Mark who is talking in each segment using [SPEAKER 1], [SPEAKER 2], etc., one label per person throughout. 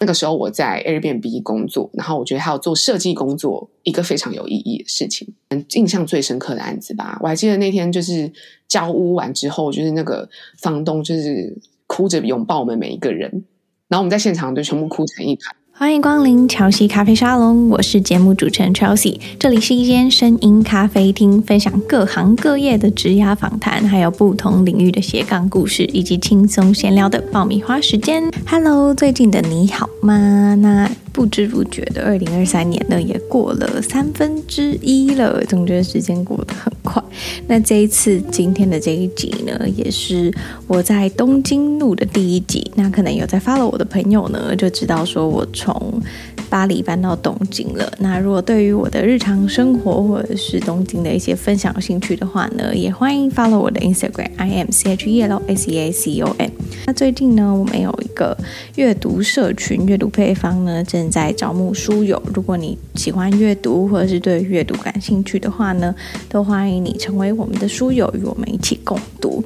[SPEAKER 1] 那个时候我在 Airbnb 工作，然后我觉得还有做设计工作一个非常有意义的事情，印象最深刻的案子吧。我还记得那天就是交屋完之后，就是那个房东就是哭着拥抱我们每一个人，然后我们在现场就全部哭成一团。
[SPEAKER 2] 欢迎光临乔西咖啡沙龙，我是节目主持人 Chelsea，这里是一间声音咖啡厅，分享各行各业的职涯访谈，还有不同领域的斜杠故事，以及轻松闲聊的爆米花时间。Hello，最近的你好吗？那不知不觉的二零二三年呢，也过了三分之一了，总觉得时间过得很快。那这一次今天的这一集呢，也是我在东京录的第一集。那可能有在 follow 我的朋友呢，就知道说我从巴黎搬到东京了。那如果对于我的日常生活或者是东京的一些分享有兴趣的话呢，也欢迎 follow 我的 Instagram I am C H E L S E A C O N。那最近呢，我们有一个阅读社群，阅读配方呢正在招募书友。如果你喜欢阅读或者是对阅读感兴趣的话呢，都欢迎你成为我们的书友，与我们一起共读。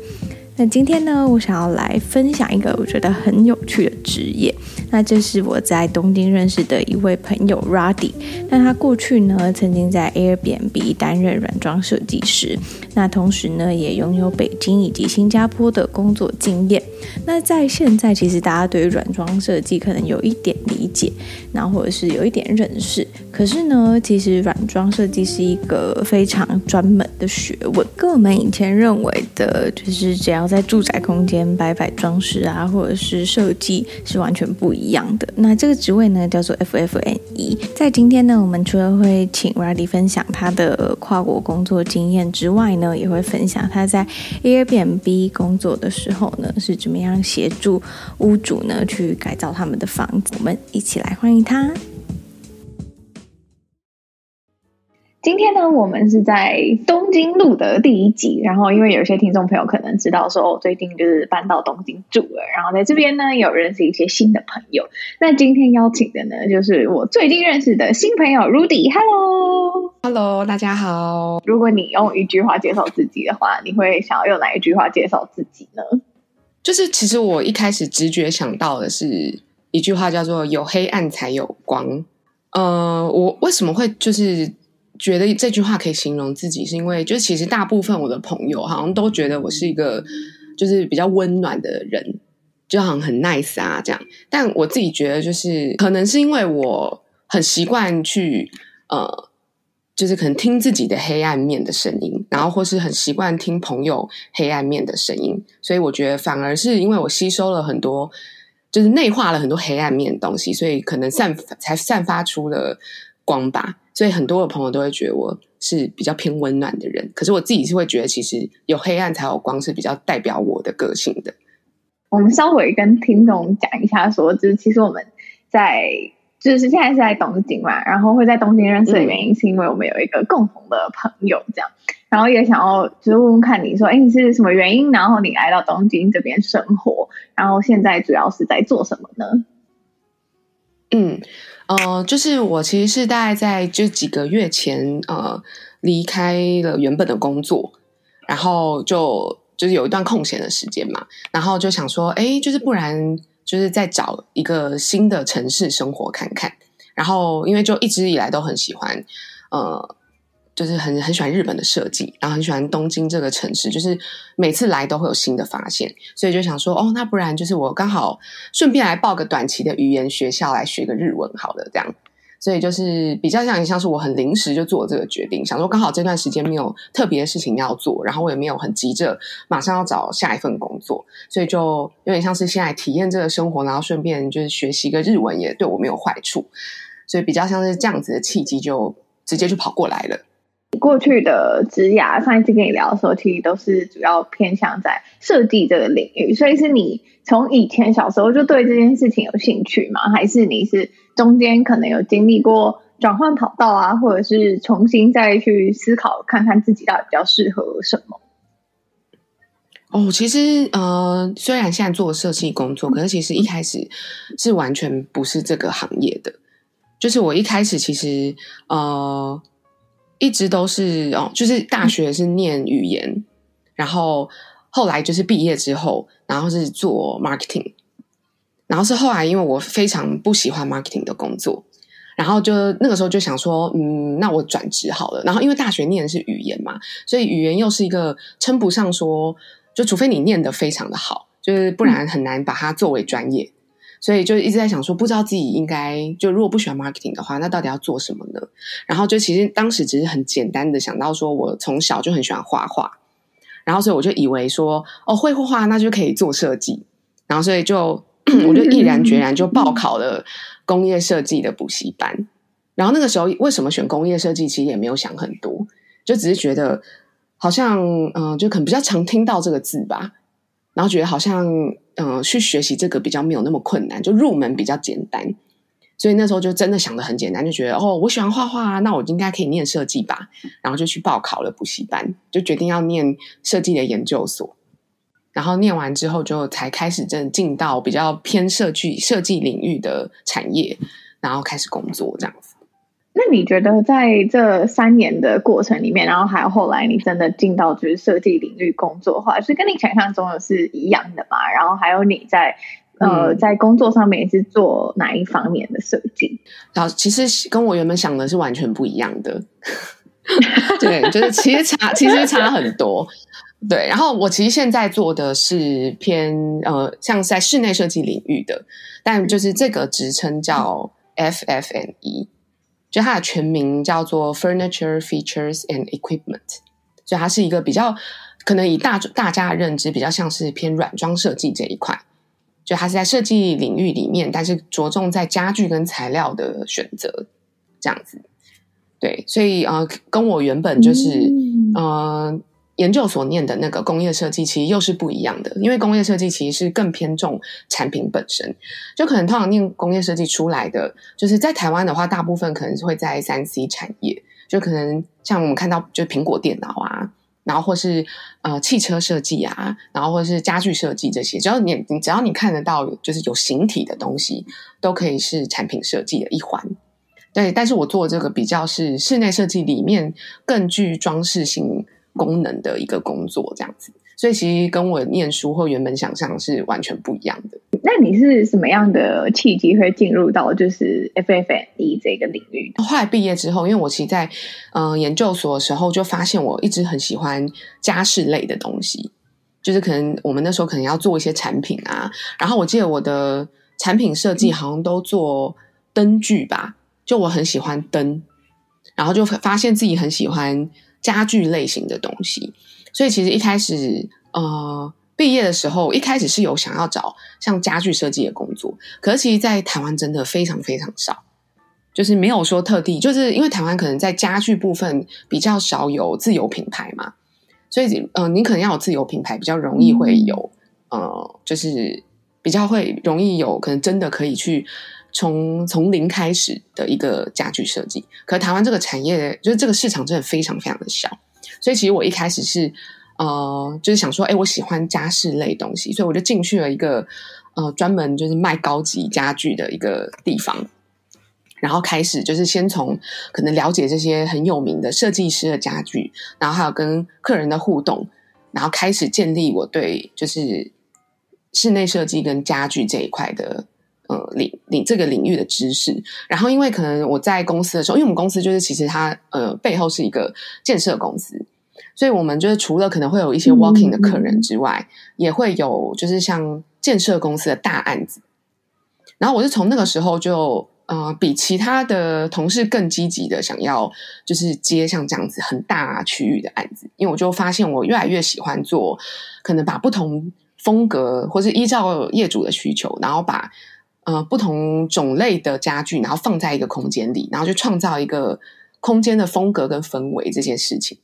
[SPEAKER 2] 那今天呢，我想要来分享一个我觉得很有趣的职业。那这是我在东京认识的一位朋友 Ruddy，。那他过去呢，曾经在 Airbnb 担任软装设计师。那同时呢，也拥有北京以及新加坡的工作经验。那在现在，其实大家对于软装设计可能有一点理解，然后或者是有一点认识。可是呢，其实软装设计是一个非常专门的学问，跟我们以前认为的，就是只要在住宅空间摆摆装饰啊，或者是设计，是完全不一样的。那这个职位呢，叫做 FFNE。在今天呢，我们除了会请 Roddy 分享他的跨国工作经验之外呢，也会分享他在 Airbnb 工作的时候呢，是怎么样协助屋主呢去改造他们的房子。我们一起来欢迎他。
[SPEAKER 3] 今天呢，我们是在东京录的第一集。然后，因为有些听众朋友可能知道说，我最近就是搬到东京住了。然后在这边呢，有认识一些新的朋友。那今天邀请的呢，就是我最近认识的新朋友 Rudy。Hello，Hello，
[SPEAKER 1] 大家好。
[SPEAKER 3] 如果你用一句话介绍自己的话，你会想要用哪一句话介绍自己呢？
[SPEAKER 1] 就是其实我一开始直觉想到的是一句话，叫做“有黑暗才有光”。呃，我为什么会就是？觉得这句话可以形容自己，是因为就是其实大部分我的朋友好像都觉得我是一个就是比较温暖的人，就好像很 nice 啊这样。但我自己觉得，就是可能是因为我很习惯去呃，就是可能听自己的黑暗面的声音，然后或是很习惯听朋友黑暗面的声音，所以我觉得反而是因为我吸收了很多，就是内化了很多黑暗面的东西，所以可能散才散发出了光吧。所以很多的朋友都会觉得我是比较偏温暖的人，可是我自己是会觉得，其实有黑暗才有光，是比较代表我的个性的。
[SPEAKER 3] 我们稍微跟听众讲一下说，说就是其实我们在就是现在是在东京嘛，然后会在东京认识的原因，是因为我们有一个共同的朋友，这样，然后也想要就是问问看你说，哎，你是什么原因，然后你来到东京这边生活，然后现在主要是在做什么呢？
[SPEAKER 1] 嗯。呃，就是我其实是大概在这几个月前，呃，离开了原本的工作，然后就就是有一段空闲的时间嘛，然后就想说，哎，就是不然就是再找一个新的城市生活看看，然后因为就一直以来都很喜欢，呃。就是很很喜欢日本的设计，然后很喜欢东京这个城市，就是每次来都会有新的发现，所以就想说，哦，那不然就是我刚好顺便来报个短期的语言学校来学个日文，好了，这样，所以就是比较像像是我很临时就做这个决定，想说刚好这段时间没有特别的事情要做，然后我也没有很急着马上要找下一份工作，所以就有点像是现在体验这个生活，然后顺便就是学习个日文也对我没有坏处，所以比较像是这样子的契机，就直接就跑过来了。
[SPEAKER 3] 过去的职涯，上一次跟你聊的时候，其实都是主要偏向在设计这个领域。所以是你从以前小时候就对这件事情有兴趣吗？还是你是中间可能有经历过转换跑道啊，或者是重新再去思考，看看自己到底比较适合什么？
[SPEAKER 1] 哦，其实呃，虽然现在做设计工作，可是其实一开始是完全不是这个行业的。就是我一开始其实呃。一直都是哦，就是大学是念语言，嗯、然后后来就是毕业之后，然后是做 marketing，然后是后来因为我非常不喜欢 marketing 的工作，然后就那个时候就想说，嗯，那我转职好了。然后因为大学念的是语言嘛，所以语言又是一个称不上说，就除非你念的非常的好，就是不然很难把它作为专业。所以就一直在想说，不知道自己应该就如果不喜欢 marketing 的话，那到底要做什么呢？然后就其实当时只是很简单的想到说，我从小就很喜欢画画，然后所以我就以为说，哦，会画画那就可以做设计，然后所以就 我就毅然决然就报考了工业设计的补习班。然后那个时候为什么选工业设计，其实也没有想很多，就只是觉得好像嗯、就可能比较常听到这个字吧。然后觉得好像，嗯、呃，去学习这个比较没有那么困难，就入门比较简单，所以那时候就真的想的很简单，就觉得哦，我喜欢画画啊，那我应该可以念设计吧，然后就去报考了补习班，就决定要念设计的研究所，然后念完之后就才开始真的进到比较偏设计设计领域的产业，然后开始工作这样子。
[SPEAKER 3] 那你觉得在这三年的过程里面，然后还有后来你真的进到就是设计领域工作的话，是跟你想象中的是一样的吗？然后还有你在呃在工作上面也是做哪一方面的设计？
[SPEAKER 1] 然后其实跟我原本想的是完全不一样的。对，就是其实差其实差很多。对，然后我其实现在做的是偏呃像在室内设计领域的，但就是这个职称叫 FF&E。就它的全名叫做 Furniture Features and Equipment，所以它是一个比较可能以大大家的认知比较像是偏软装设计这一块，就它是在设计领域里面，但是着重在家具跟材料的选择这样子。对，所以呃，跟我原本就是嗯。呃研究所念的那个工业设计，其实又是不一样的，因为工业设计其实是更偏重产品本身，就可能通常念工业设计出来的，就是在台湾的话，大部分可能是会在三 C 产业，就可能像我们看到，就苹果电脑啊，然后或是呃汽车设计啊，然后或是家具设计这些，只要你你只要你看得到，就是有形体的东西，都可以是产品设计的一环。对，但是我做这个比较是室内设计里面更具装饰性。功能的一个工作这样子，所以其实跟我念书或原本想象是完全不一样的。
[SPEAKER 3] 那你是什么样的契机会进入到就是 FF&E 这个领域？
[SPEAKER 1] 后来毕业之后，因为我其实在嗯、呃、研究所的时候就发现我一直很喜欢家事类的东西，就是可能我们那时候可能要做一些产品啊，然后我记得我的产品设计好像都做灯具吧，就我很喜欢灯，然后就发现自己很喜欢。家具类型的东西，所以其实一开始，呃，毕业的时候，一开始是有想要找像家具设计的工作，可是其实，在台湾真的非常非常少，就是没有说特地，就是因为台湾可能在家具部分比较少有自有品牌嘛，所以，呃，你可能要有自有品牌，比较容易会有，呃，就是比较会容易有可能真的可以去。从从零开始的一个家具设计，可台湾这个产业就是这个市场真的非常非常的小，所以其实我一开始是呃，就是想说，哎，我喜欢家饰类东西，所以我就进去了一个呃专门就是卖高级家具的一个地方，然后开始就是先从可能了解这些很有名的设计师的家具，然后还有跟客人的互动，然后开始建立我对就是室内设计跟家具这一块的。呃，领领这个领域的知识，然后因为可能我在公司的时候，因为我们公司就是其实它呃背后是一个建设公司，所以我们就是除了可能会有一些 walking 的客人之外，嗯、也会有就是像建设公司的大案子。然后我是从那个时候就呃比其他的同事更积极的想要就是接像这样子很大区域的案子，因为我就发现我越来越喜欢做可能把不同风格或是依照业主的需求，然后把。呃，不同种类的家具，然后放在一个空间里，然后就创造一个空间的风格跟氛围这件事情。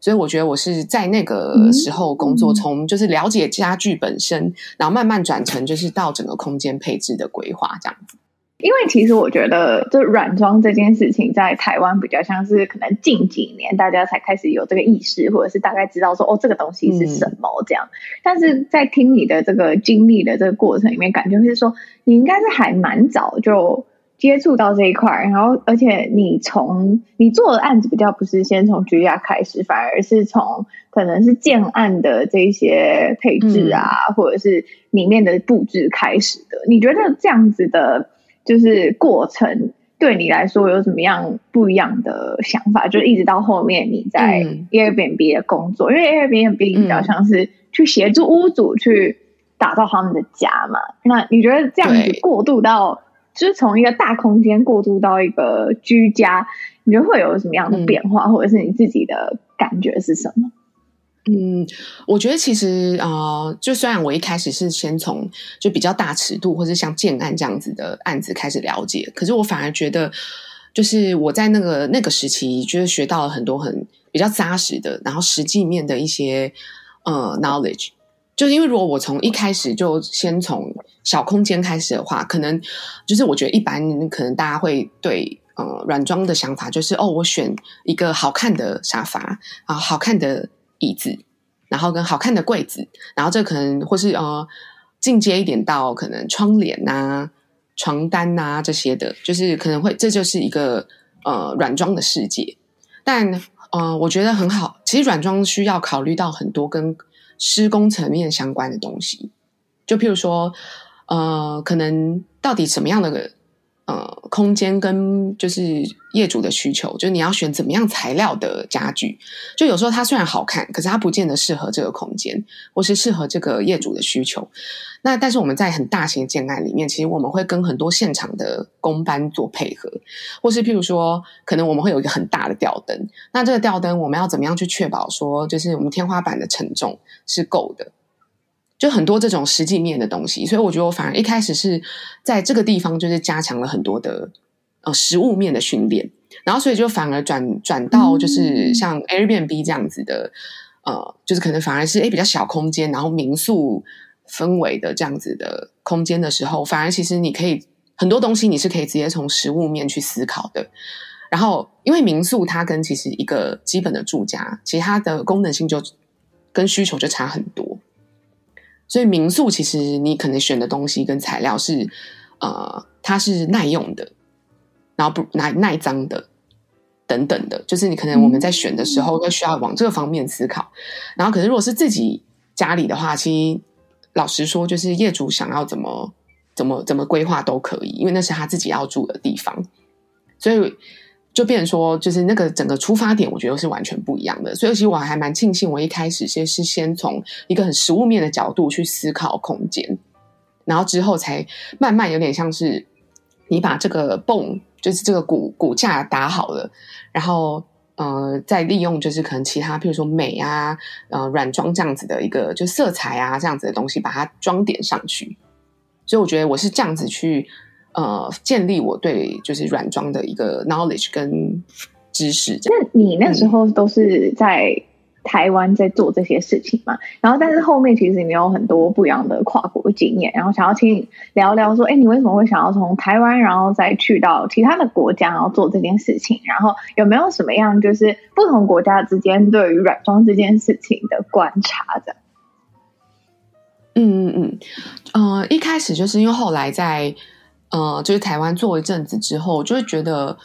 [SPEAKER 1] 所以我觉得我是在那个时候工作，从就是了解家具本身，然后慢慢转成就是到整个空间配置的规划这样子。
[SPEAKER 3] 因为其实我觉得，就软装这件事情，在台湾比较像是可能近几年大家才开始有这个意识，或者是大概知道说哦，这个东西是什么这样。嗯、但是在听你的这个经历的这个过程里面，感觉是说你应该是还蛮早就接触到这一块，然后而且你从你做的案子比较不是先从居家开始，反而是从可能是建案的这些配置啊，嗯、或者是里面的布置开始的。你觉得这样子的，就是过程对你来说有什么样不一样的想法？就一直到后面你在 Airbnb 的工作，嗯、因为 Airbnb 比较像是去协助屋主去打造他们的家嘛。那你觉得这样子过渡到？就是从一个大空间过渡到一个居家，你觉得会有什么样的变化，嗯、或者是你自己的感觉是什么？
[SPEAKER 1] 嗯，我觉得其实呃，就虽然我一开始是先从就比较大尺度或者像建案这样子的案子开始了解，可是我反而觉得，就是我在那个那个时期，就是学到了很多很比较扎实的，然后实际面的一些呃 knowledge。就是因为如果我从一开始就先从小空间开始的话，可能就是我觉得一般可能大家会对呃软装的想法就是哦，我选一个好看的沙发啊，好看的椅子，然后跟好看的柜子，然后这可能或是呃进阶一点到可能窗帘呐、啊、床单呐、啊、这些的，就是可能会这就是一个呃软装的世界。但呃，我觉得很好，其实软装需要考虑到很多跟施工层面相关的东西，就譬如说，呃，可能到底什么样的呃空间跟就是业主的需求，就你要选怎么样材料的家具，就有时候它虽然好看，可是它不见得适合这个空间，或是适合这个业主的需求。那但是我们在很大型的建案里面，其实我们会跟很多现场的工班做配合，或是譬如说，可能我们会有一个很大的吊灯。那这个吊灯我们要怎么样去确保说，就是我们天花板的承重是够的？就很多这种实际面的东西。所以我觉得我反而一开始是在这个地方就是加强了很多的呃实物面的训练，然后所以就反而转转到就是像 Airbnb 这样子的，呃，就是可能反而是诶比较小空间，然后民宿。氛围的这样子的空间的时候，反而其实你可以很多东西你是可以直接从实物面去思考的。然后，因为民宿它跟其实一个基本的住家，其实它的功能性就跟需求就差很多。所以民宿其实你可能选的东西跟材料是呃，它是耐用的，然后不耐耐脏的等等的，就是你可能我们在选的时候都需要往这个方面思考。然后，可是如果是自己家里的话，其实。老实说，就是业主想要怎么怎么怎么规划都可以，因为那是他自己要住的地方，所以就变成说，就是那个整个出发点，我觉得是完全不一样的。所以其实我还蛮庆幸，我一开始先是先从一个很实物面的角度去思考空间，然后之后才慢慢有点像是你把这个泵，就是这个骨骨架打好了，然后。呃，再利用就是可能其他，譬如说美啊，呃，软装这样子的一个就色彩啊，这样子的东西，把它装点上去。所以我觉得我是这样子去呃建立我对就是软装的一个 knowledge 跟知识。
[SPEAKER 3] 那你那时候都是在？嗯台湾在做这些事情嘛，然后但是后面其实你有很多不一样的跨国经验，然后想要请你聊聊说，哎，你为什么会想要从台湾，然后再去到其他的国家，然后做这件事情？然后有没有什么样就是不同国家之间对于软装这件事情的观察的？
[SPEAKER 1] 嗯嗯嗯，呃，一开始就是因为后来在呃，就是台湾做一阵子之后，就会觉得，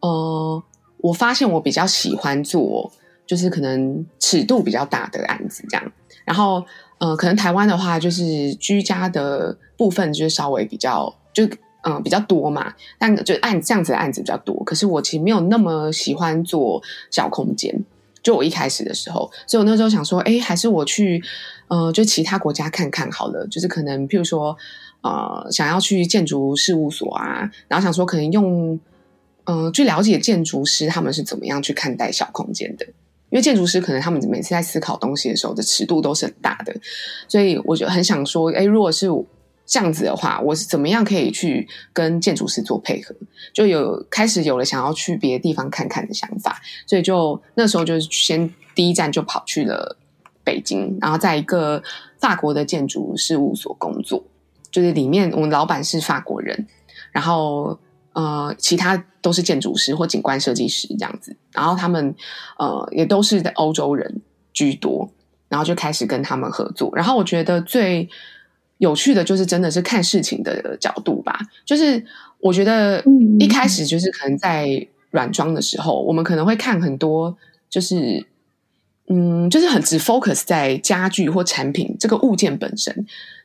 [SPEAKER 1] 呃，我发现我比较喜欢做。就是可能尺度比较大的案子这样，然后呃，可能台湾的话，就是居家的部分就是稍微比较就嗯、比较多嘛，但就案这样子的案子比较多。可是我其实没有那么喜欢做小空间，就我一开始的时候，所以我那时候想说，哎，还是我去呃，就其他国家看看好了。就是可能譬如说呃，想要去建筑事务所啊，然后想说可能用嗯、呃，去了解建筑师他们是怎么样去看待小空间的。因为建筑师可能他们每次在思考东西的时候的尺度都是很大的，所以我就很想说，哎，如果是这样子的话，我是怎么样可以去跟建筑师做配合？就有开始有了想要去别的地方看看的想法，所以就那时候就先第一站就跑去了北京，然后在一个法国的建筑事务所工作，就是里面我们老板是法国人，然后。呃，其他都是建筑师或景观设计师这样子，然后他们呃也都是欧洲人居多，然后就开始跟他们合作。然后我觉得最有趣的就是真的是看事情的角度吧，就是我觉得一开始就是可能在软装的时候，我们可能会看很多，就是嗯，就是很只 focus 在家具或产品这个物件本身，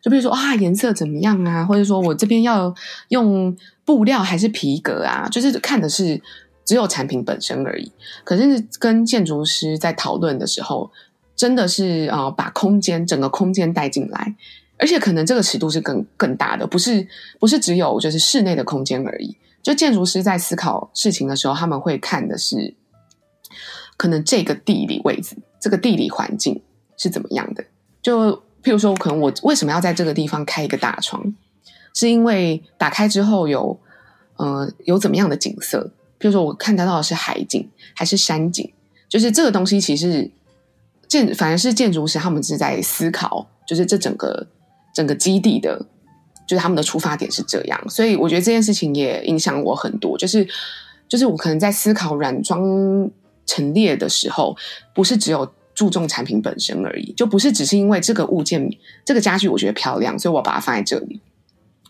[SPEAKER 1] 就比如说啊，颜色怎么样啊，或者说我这边要用布料还是皮革啊，就是看的是只有产品本身而已。可是跟建筑师在讨论的时候，真的是啊，把空间整个空间带进来。而且可能这个尺度是更更大的，不是不是只有就是室内的空间而已。就建筑师在思考事情的时候，他们会看的是可能这个地理位置、这个地理环境是怎么样的。就譬如说，可能我为什么要在这个地方开一个大窗，是因为打开之后有呃有怎么样的景色？譬如说，我看得到的是海景还是山景？就是这个东西其实建反而是建筑师他们是在思考，就是这整个。整个基地的，就是他们的出发点是这样，所以我觉得这件事情也影响我很多。就是，就是我可能在思考软装陈列的时候，不是只有注重产品本身而已，就不是只是因为这个物件、这个家具我觉得漂亮，所以我把它放在这里，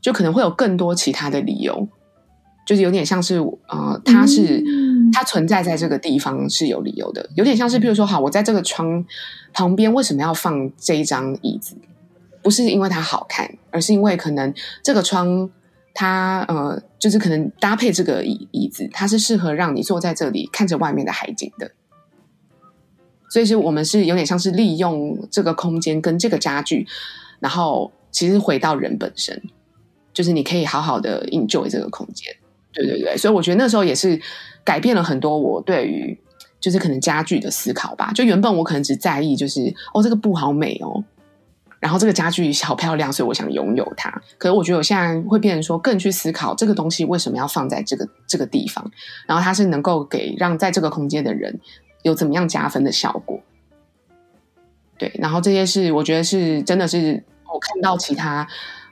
[SPEAKER 1] 就可能会有更多其他的理由，就是有点像是呃，它是它存在在这个地方是有理由的，有点像是，比如说，好，我在这个窗旁边为什么要放这一张椅子？不是因为它好看，而是因为可能这个窗它呃，就是可能搭配这个椅椅子，它是适合让你坐在这里看着外面的海景的。所以是我们是有点像是利用这个空间跟这个家具，然后其实回到人本身，就是你可以好好的 enjoy 这个空间。对对对，所以我觉得那时候也是改变了很多我对于就是可能家具的思考吧。就原本我可能只在意就是哦，这个布好美哦。然后这个家具好漂亮，所以我想拥有它。可是我觉得我现在会变成说，更去思考这个东西为什么要放在这个这个地方，然后它是能够给让在这个空间的人有怎么样加分的效果。对，然后这些是我觉得是真的是我看到其他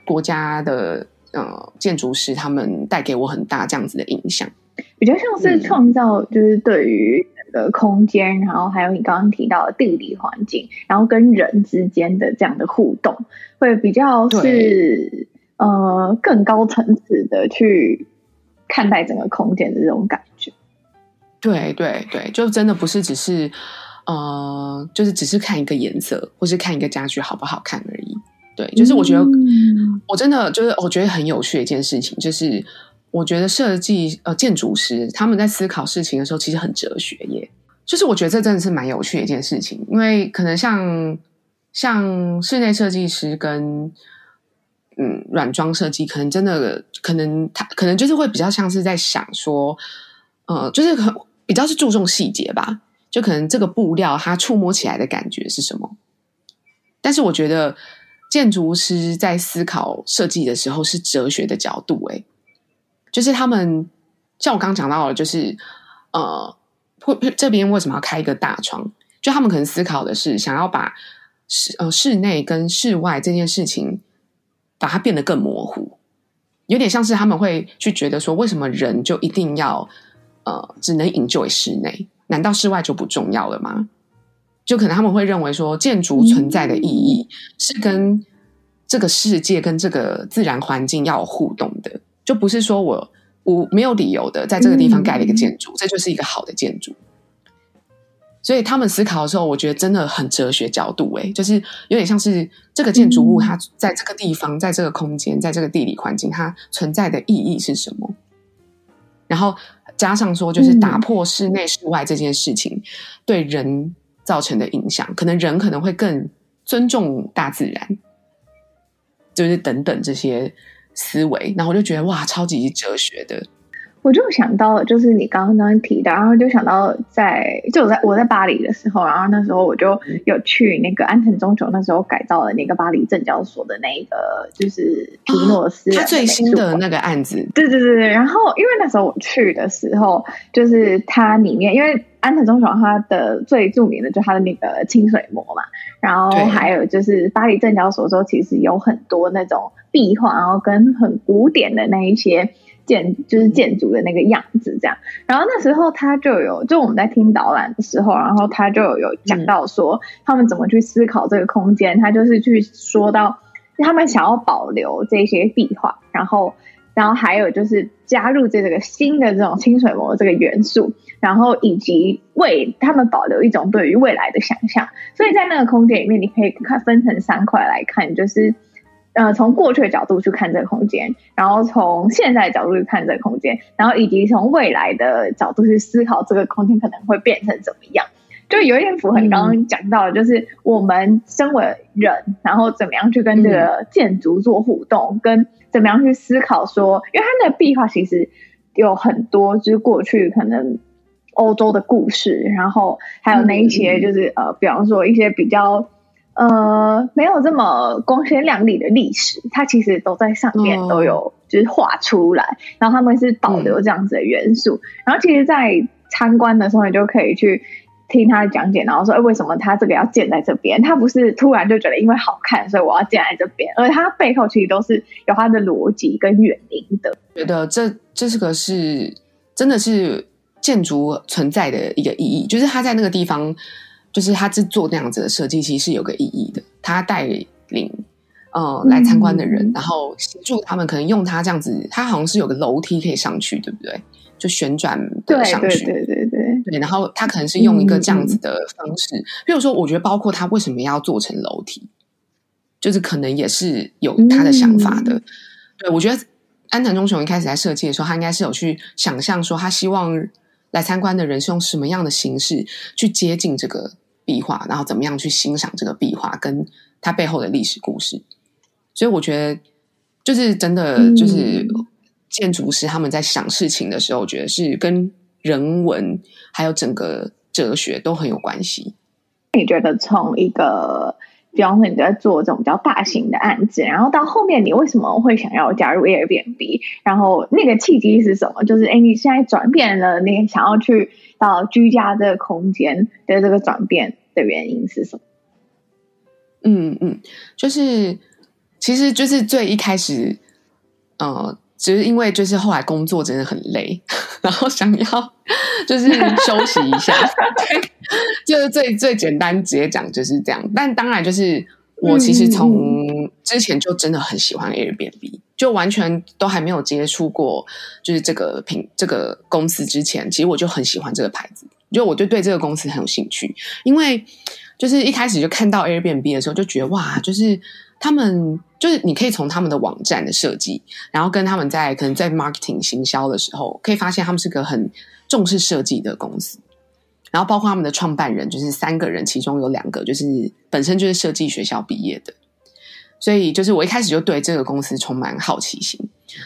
[SPEAKER 1] 国家的呃建筑师他们带给我很大这样子的影响，
[SPEAKER 3] 比较像是创造，就是对于。的空间，然后还有你刚刚提到的地理环境，然后跟人之间的这样的互动，会比较是呃更高层次的去看待整个空间的这种感觉。
[SPEAKER 1] 对对对，就真的不是只是呃，就是只是看一个颜色，或是看一个家具好不好看而已。对，就是我觉得、嗯、我真的就是我觉得很有趣的一件事情，就是。我觉得设计呃建筑师他们在思考事情的时候，其实很哲学耶。就是我觉得这真的是蛮有趣的一件事情，因为可能像像室内设计师跟嗯软装设计，可能真的可能他可能就是会比较像是在想说，呃，就是很比较是注重细节吧。就可能这个布料它触摸起来的感觉是什么？但是我觉得建筑师在思考设计的时候是哲学的角度，诶。就是他们像我刚刚讲到的，就是呃，会这边为什么要开一个大窗？就他们可能思考的是想要把室呃室内跟室外这件事情把它变得更模糊，有点像是他们会去觉得说，为什么人就一定要呃只能 enjoy 室内？难道室外就不重要了吗？就可能他们会认为说，建筑存在的意义是跟这个世界跟这个自然环境要有互动的。就不是说我我没有理由的在这个地方盖了一个建筑，嗯，这就是一个好的建筑。所以他们思考的时候，我觉得真的很哲学角度，诶，就是有点像是这个建筑物它在这个地方，在这个空间，在这个地理环境，它存在的意义是什么？然后加上说，就是打破室内室外这件事情对人造成的影响，可能人可能会更尊重大自然，就是等等这些。思维，然后我就觉得哇，超级哲学的。
[SPEAKER 3] 我就想到，就是你刚刚刚提到，然后就想到在，就我在我在巴黎的时候，然后那时候我就有去那个安藤忠雄那时候改造的那个巴黎证交所的那个，就是皮诺斯、哦、他
[SPEAKER 1] 最新的那个案子。
[SPEAKER 3] 对对对对，然后因为那时候我去的时候，就是它里面，因为安藤忠雄他的最著名的就是他的那个清水模嘛，然后还有就是巴黎证交所说其实有很多那种壁画，然后跟很古典的那一些。建就是建筑的那个样子，这样。然后那时候他就有，就我们在听导览的时候，然后他就有讲到说，他们怎么去思考这个空间。他就是去说到，他们想要保留这些壁画，然后，然后还有就是加入这个新的这种清水模这个元素，然后以及为他们保留一种对于未来的想象。所以在那个空间里面，你可以看分成三块来看，就是呃从过去的角度去看这个空间，然后从现在的角度去看这个空间，然后以及从未来的角度去思考这个空间可能会变成怎么样。就有一点符合你刚刚讲到的，就是我们身为人，然后怎么样去跟这个建筑做互动，跟怎么样去思考说，因为它那个壁画其实有很多，就是过去可能欧洲的故事，然后还有那一些就是呃，比方说一些比较呃没有这么光鲜亮丽的历史，它其实都在上面都有就是画出来，然后他们是保留这样子的元素，然后其实，在参观的时候，你就可以去。听他的讲解，然后说：“哎，为什么他这个要建在这边？他不是突然就觉得因为好看，所以我要建在这边，而他背后其实都是有他的逻辑跟原因的。
[SPEAKER 1] 觉得这这是个是真的是建筑存在的一个意义，就是他在那个地方，就是他制作那样子的设计，其实是有个意义的。他带领呃来参观的人，嗯、然后协助他们可能用他这样子，他好像是有个楼梯可以上去，对不对？就旋转的上去，
[SPEAKER 3] 对对对对
[SPEAKER 1] 对。然后他可能是用一个这样子的方式，比如说，我觉得包括他为什么要做成楼梯，就是可能也是有他的想法的。嗯、对，我觉得安藤忠雄一开始在设计的时候，他应该是有去想象说，他希望来参观的人是用什么样的形式去接近这个壁画，然后怎么样去欣赏这个壁画跟它背后的历史故事。所以我觉得，就是真的，就是。嗯建筑师他们在想事情的时候，我觉得是跟人文还有整个哲学都很有关系。
[SPEAKER 3] 你觉得从一个，比方说你在做这种比较大型的案子，然后到后面你为什么会想要加入 Airbnb？然后那个契机是什么？就是哎，你现在转变了，你想要去到居家这个空间的这个转变的原因是什么？
[SPEAKER 1] 嗯嗯，就是其实就是最一开始，呃。只是因为就是后来工作真的很累，然后想要 就是休息一下，就是最最简单直接讲就是这样。但当然就是我其实从之前就真的很喜欢 Airbnb，就完全都还没有接触过就是这个品这个公司之前，其实我就很喜欢这个牌子，就我就对这个公司很有兴趣，因为就是一开始就看到 Airbnb 的时候就觉得哇，就是。他们就是你可以从他们的网站的设计，然后跟他们在可能在 marketing 行销的时候，可以发现他们是个很重视设计的公司。然后包括他们的创办人，就是三个人，其中有两个就是本身就是设计学校毕业的。所以就是我一开始就对这个公司充满好奇心。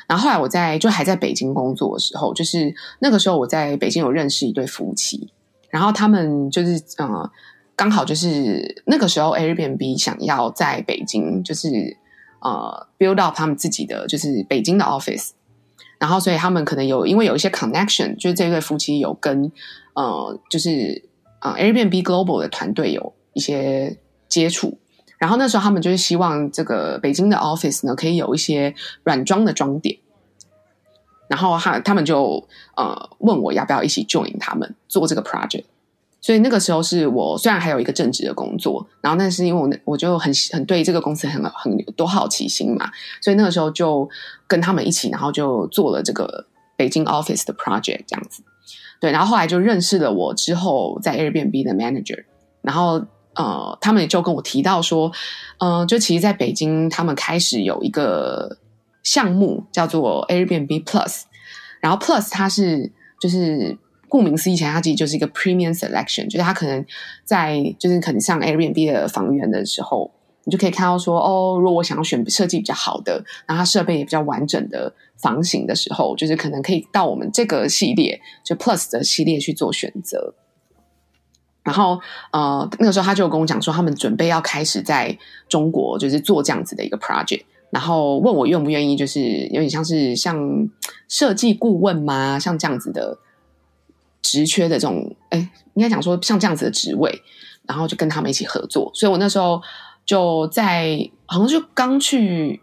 [SPEAKER 1] 然后后来我在就还在北京工作的时候，就是那个时候我在北京有认识一对夫妻，然后他们就是呃。刚好就是那个时候，Airbnb 想要在北京，就是呃，build up 他们自己的就是北京的 office，然后所以他们可能有因为有一些 connection，就是这对夫妻有跟呃，就是呃 Airbnb Global 的团队有一些接触，然后那时候他们就是希望这个北京的 office 呢可以有一些软装的装点，然后他他们就呃问我要不要一起 join 他们做这个 project。所以那个时候是我虽然还有一个正职的工作，然后那是因为我我就很很对这个公司很很多好奇心嘛，所以那个时候就跟他们一起，然后就做了这个北京 office 的 project 这样子。对，然后后来就认识了我之后在 Airbnb 的 manager，然后呃，他们也就跟我提到说，嗯、就其实在北京他们开始有一个项目叫做 Airbnb Plus，然后 Plus 它是就是。顾名思义，前它其实就是一个 premium selection，就是它可能在就是可能上 Airbnb 的房源的时候，你就可以看到说，哦，如果我想要选设计比较好的，然后它设备也比较完整的房型的时候，就是可能可以到我们这个系列就 Plus 的系列去做选择。然后呃，那个时候他就跟我讲说，他们准备要开始在中国就是做这样子的一个 project，然后问我愿不愿意，就是有点像是像设计顾问吗？像这样子的。职缺的这种，哎，应该讲说像这样子的职位，然后就跟他们一起合作。所以我那时候就在，好像就刚去，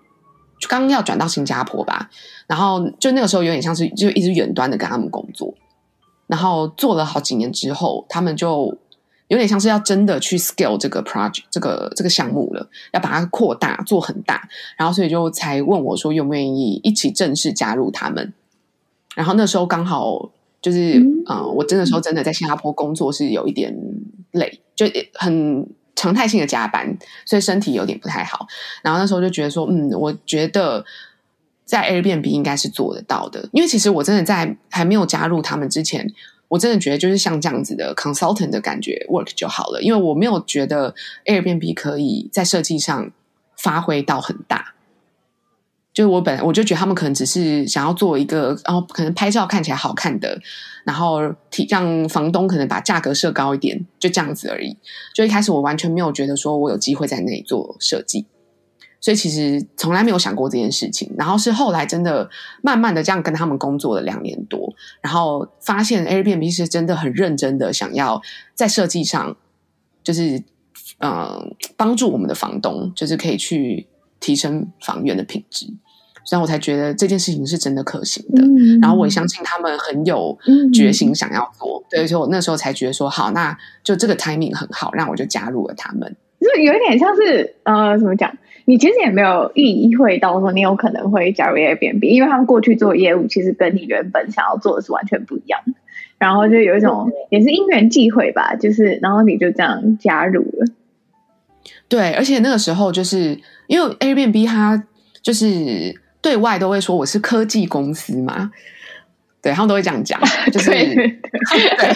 [SPEAKER 1] 刚要转到新加坡吧。然后就那个时候有点像是，就一直远端的跟他们工作。然后做了好几年之后，他们就有点像是要真的去 scale 这个 project 这个这个项目了，要把它扩大做很大。然后所以就才问我说，愿不愿意一起正式加入他们。然后那时候刚好就是，嗯、呃，我真的时候真的在新加坡工作是有一点累，就很常态性的加班，所以身体有点不太好。然后那时候就觉得说，嗯，我觉得在 Airbnb 应该是做得到的，因为其实我真的在还没有加入他们之前。我真的觉得就是像这样子的 consultant 的感觉 work 就好了，因为我没有觉得 Airbnb 可以在设计上发挥到很大。就是我本来我就觉得他们可能只是想要做一个，然后可能拍照看起来好看的，然后提让房东可能把价格设高一点，就这样子而已。就一开始我完全没有觉得说我有机会在那里做设计。所以其实从来没有想过这件事情，然后是后来真的慢慢的这样跟他们工作了两年多，然后发现 Airbnb 是真的很认真的想要在设计上，就是呃帮助我们的房东，就是可以去提升房源的品质，所以我才觉得这件事情是真的可行的。嗯、然后我也相信他们很有决心想要做，对，所以我那时候才觉得说好，那就这个 timing 很好，那我就加入了他们。
[SPEAKER 3] 就有一点像是呃，怎么讲？你其实也没有意会到说你有可能会加入 Airbnb，因为他们过去做业务其实跟你原本想要做的是完全不一样的。然后就有一种也是因缘际会吧，就是然后你就这样加入了。
[SPEAKER 1] 对，而且那个时候就是因为 Airbnb 它就是对外都会说我是科技公司嘛。对，他们都会这样讲，就是对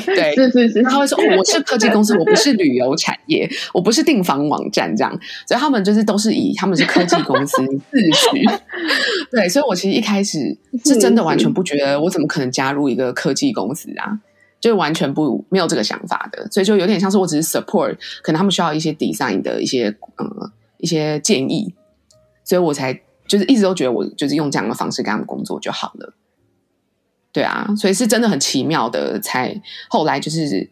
[SPEAKER 1] 对，对
[SPEAKER 3] 是是 是，
[SPEAKER 1] 他会说、哦：“我是科技公司，我不是旅游产业，我不是订房网站这样。”所以他们就是都是以他们是科技公司自诩。对，所以我其实一开始是真的完全不觉得我怎么可能加入一个科技公司啊，就完全不没有这个想法的。所以就有点像是我只是 support，可能他们需要一些 design 的一些嗯一些建议，所以我才就是一直都觉得我就是用这样的方式跟他们工作就好了。对啊，所以是真的很奇妙的，才后来就是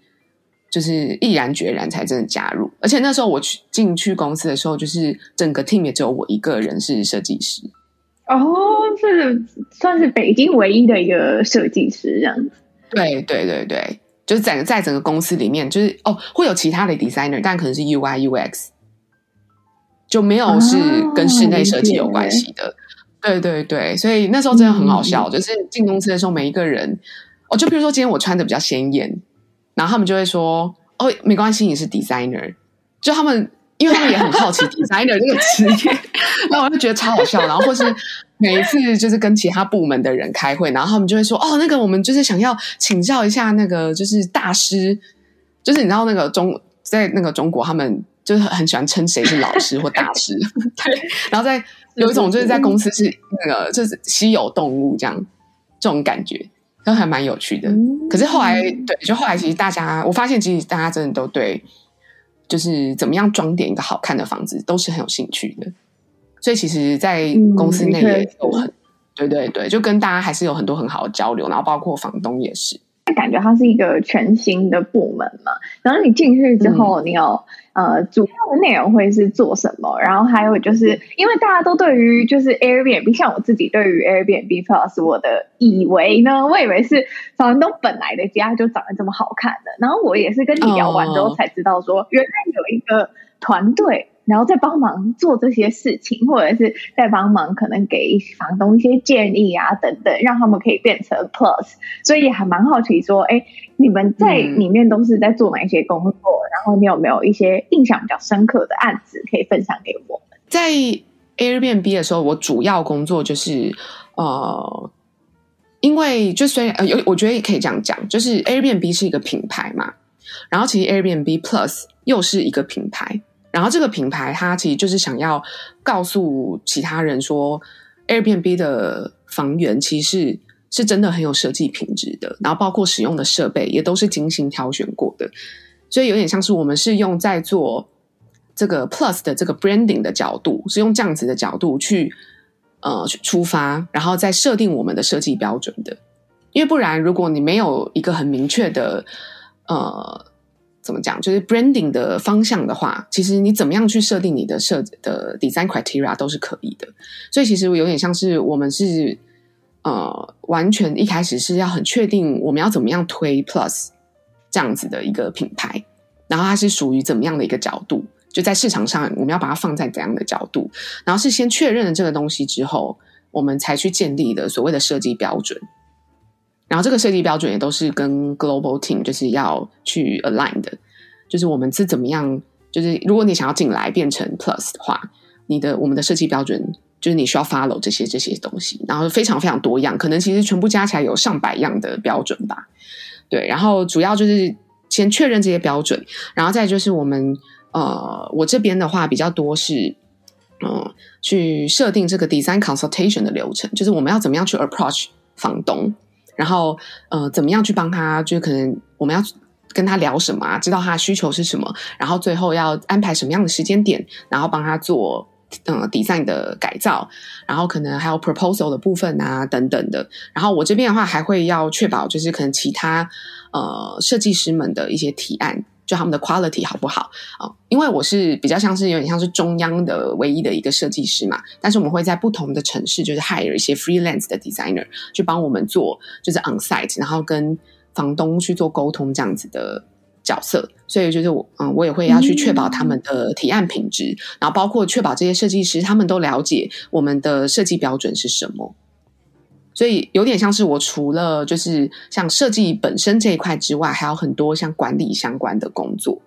[SPEAKER 1] 就是毅然决然才真的加入，而且那时候我去进去公司的时候，就是整个 team 也只有我一个人是设计师。
[SPEAKER 3] 哦，是算是北京唯一的一个设计师这样子。
[SPEAKER 1] 对对对对，就是整个在整个公司里面，就是哦会有其他的 designer，但可能是 UI UX，就没有是跟室内设计有关系的。哦对对对，所以那时候真的很好笑，嗯、就是进公司的时候，每一个人，哦，就比如说今天我穿的比较鲜艳，然后他们就会说，哦，没关系，你是 designer，就他们，因为他们也很好奇 designer 这个职业，然后我就觉得超好笑，然后或是每一次就是跟其他部门的人开会，然后他们就会说，哦，那个我们就是想要请教一下那个就是大师，就是你知道那个中在那个中国，他们就是很喜欢称谁是老师或大 师，对，然后在。有一种就是在公司是那个就是稀有动物这样这种感觉，都还蛮有趣的。可是后来对，就后来其实大家我发现，其实大家真的都对，就是怎么样装点一个好看的房子都是很有兴趣的。所以其实，在公司内也有很对对对，就跟大家还是有很多很好的交流，然后包括房东也是。
[SPEAKER 3] 感觉它是一个全新的部门嘛，然后你进去之后，你有、嗯、呃主要的内容会是做什么？然后还有就是，因为大家都对于就是 Airbnb，像我自己对于 Airbnb Plus，我的以为呢，我以为是房东本来的家就长得这么好看的，然后我也是跟你聊完之后才知道说，原来有一个团队。然后再帮忙做这些事情，或者是再帮忙可能给房东一些建议啊等等，让他们可以变成 Plus。所以也还蛮好奇说，哎，你们在里面都是在做哪一些工作？嗯、然后你有没有一些印象比较深刻的案子可以分享给我们？
[SPEAKER 1] 在 Airbnb 的时候，我主要工作就是呃，因为就虽然呃有，我觉得也可以这样讲，就是 Airbnb 是一个品牌嘛，然后其实 Airbnb Plus 又是一个品牌。然后这个品牌，它其实就是想要告诉其他人说，Airbnb 的房源其实是真的很有设计品质的，然后包括使用的设备也都是精心挑选过的，所以有点像是我们是用在做这个 Plus 的这个 branding 的角度，是用这样子的角度去呃去出发，然后再设定我们的设计标准的，因为不然如果你没有一个很明确的呃。怎么讲？就是 branding 的方向的话，其实你怎么样去设定你的设的 design criteria 都是可以的。所以其实有点像是我们是呃，完全一开始是要很确定我们要怎么样推 plus 这样子的一个品牌，然后它是属于怎么样的一个角度，就在市场上我们要把它放在怎样的角度，然后是先确认了这个东西之后，我们才去建立的所谓的设计标准。然后这个设计标准也都是跟 global team 就是要去 align 的，就是我们是怎么样，就是如果你想要进来变成 plus 的话，你的我们的设计标准就是你需要 follow 这些这些东西，然后非常非常多样，可能其实全部加起来有上百样的标准吧。对，然后主要就是先确认这些标准，然后再就是我们呃，我这边的话比较多是。嗯，去设定这个 design consultation 的流程，就是我们要怎么样去 approach 房东，然后呃，怎么样去帮他，就可能我们要跟他聊什么啊，知道他需求是什么，然后最后要安排什么样的时间点，然后帮他做呃 design 的改造，然后可能还有 proposal 的部分啊等等的。然后我这边的话还会要确保，就是可能其他呃设计师们的一些提案。就他们的 quality 好不好啊？因为我是比较像是有点像是中央的唯一的一个设计师嘛，但是我们会在不同的城市就是 hire 一些 freelance 的 designer 去帮我们做，就是 on site，然后跟房东去做沟通这样子的角色。所以就是我嗯，我也会要去确保他们的提案品质，然后包括确保这些设计师他们都了解我们的设计标准是什么。所以有点像是我除了就是像设计本身这一块之外，还有很多像管理相关的工作。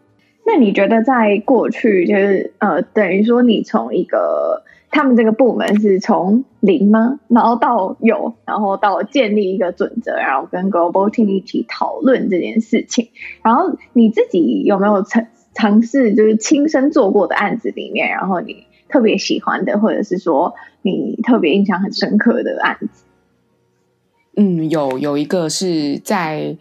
[SPEAKER 3] 那你觉得在过去就是呃，等于说你从一个他们这个部门是从零吗？然后到有，然后到建立一个准则，然后跟 Global Team 一起讨论这件事情。然后你自己有没有尝尝试就是亲身做过的案子里面，然后你特别喜欢的，或者是说你特别印象很深刻的案子？
[SPEAKER 1] 嗯，有有一个是在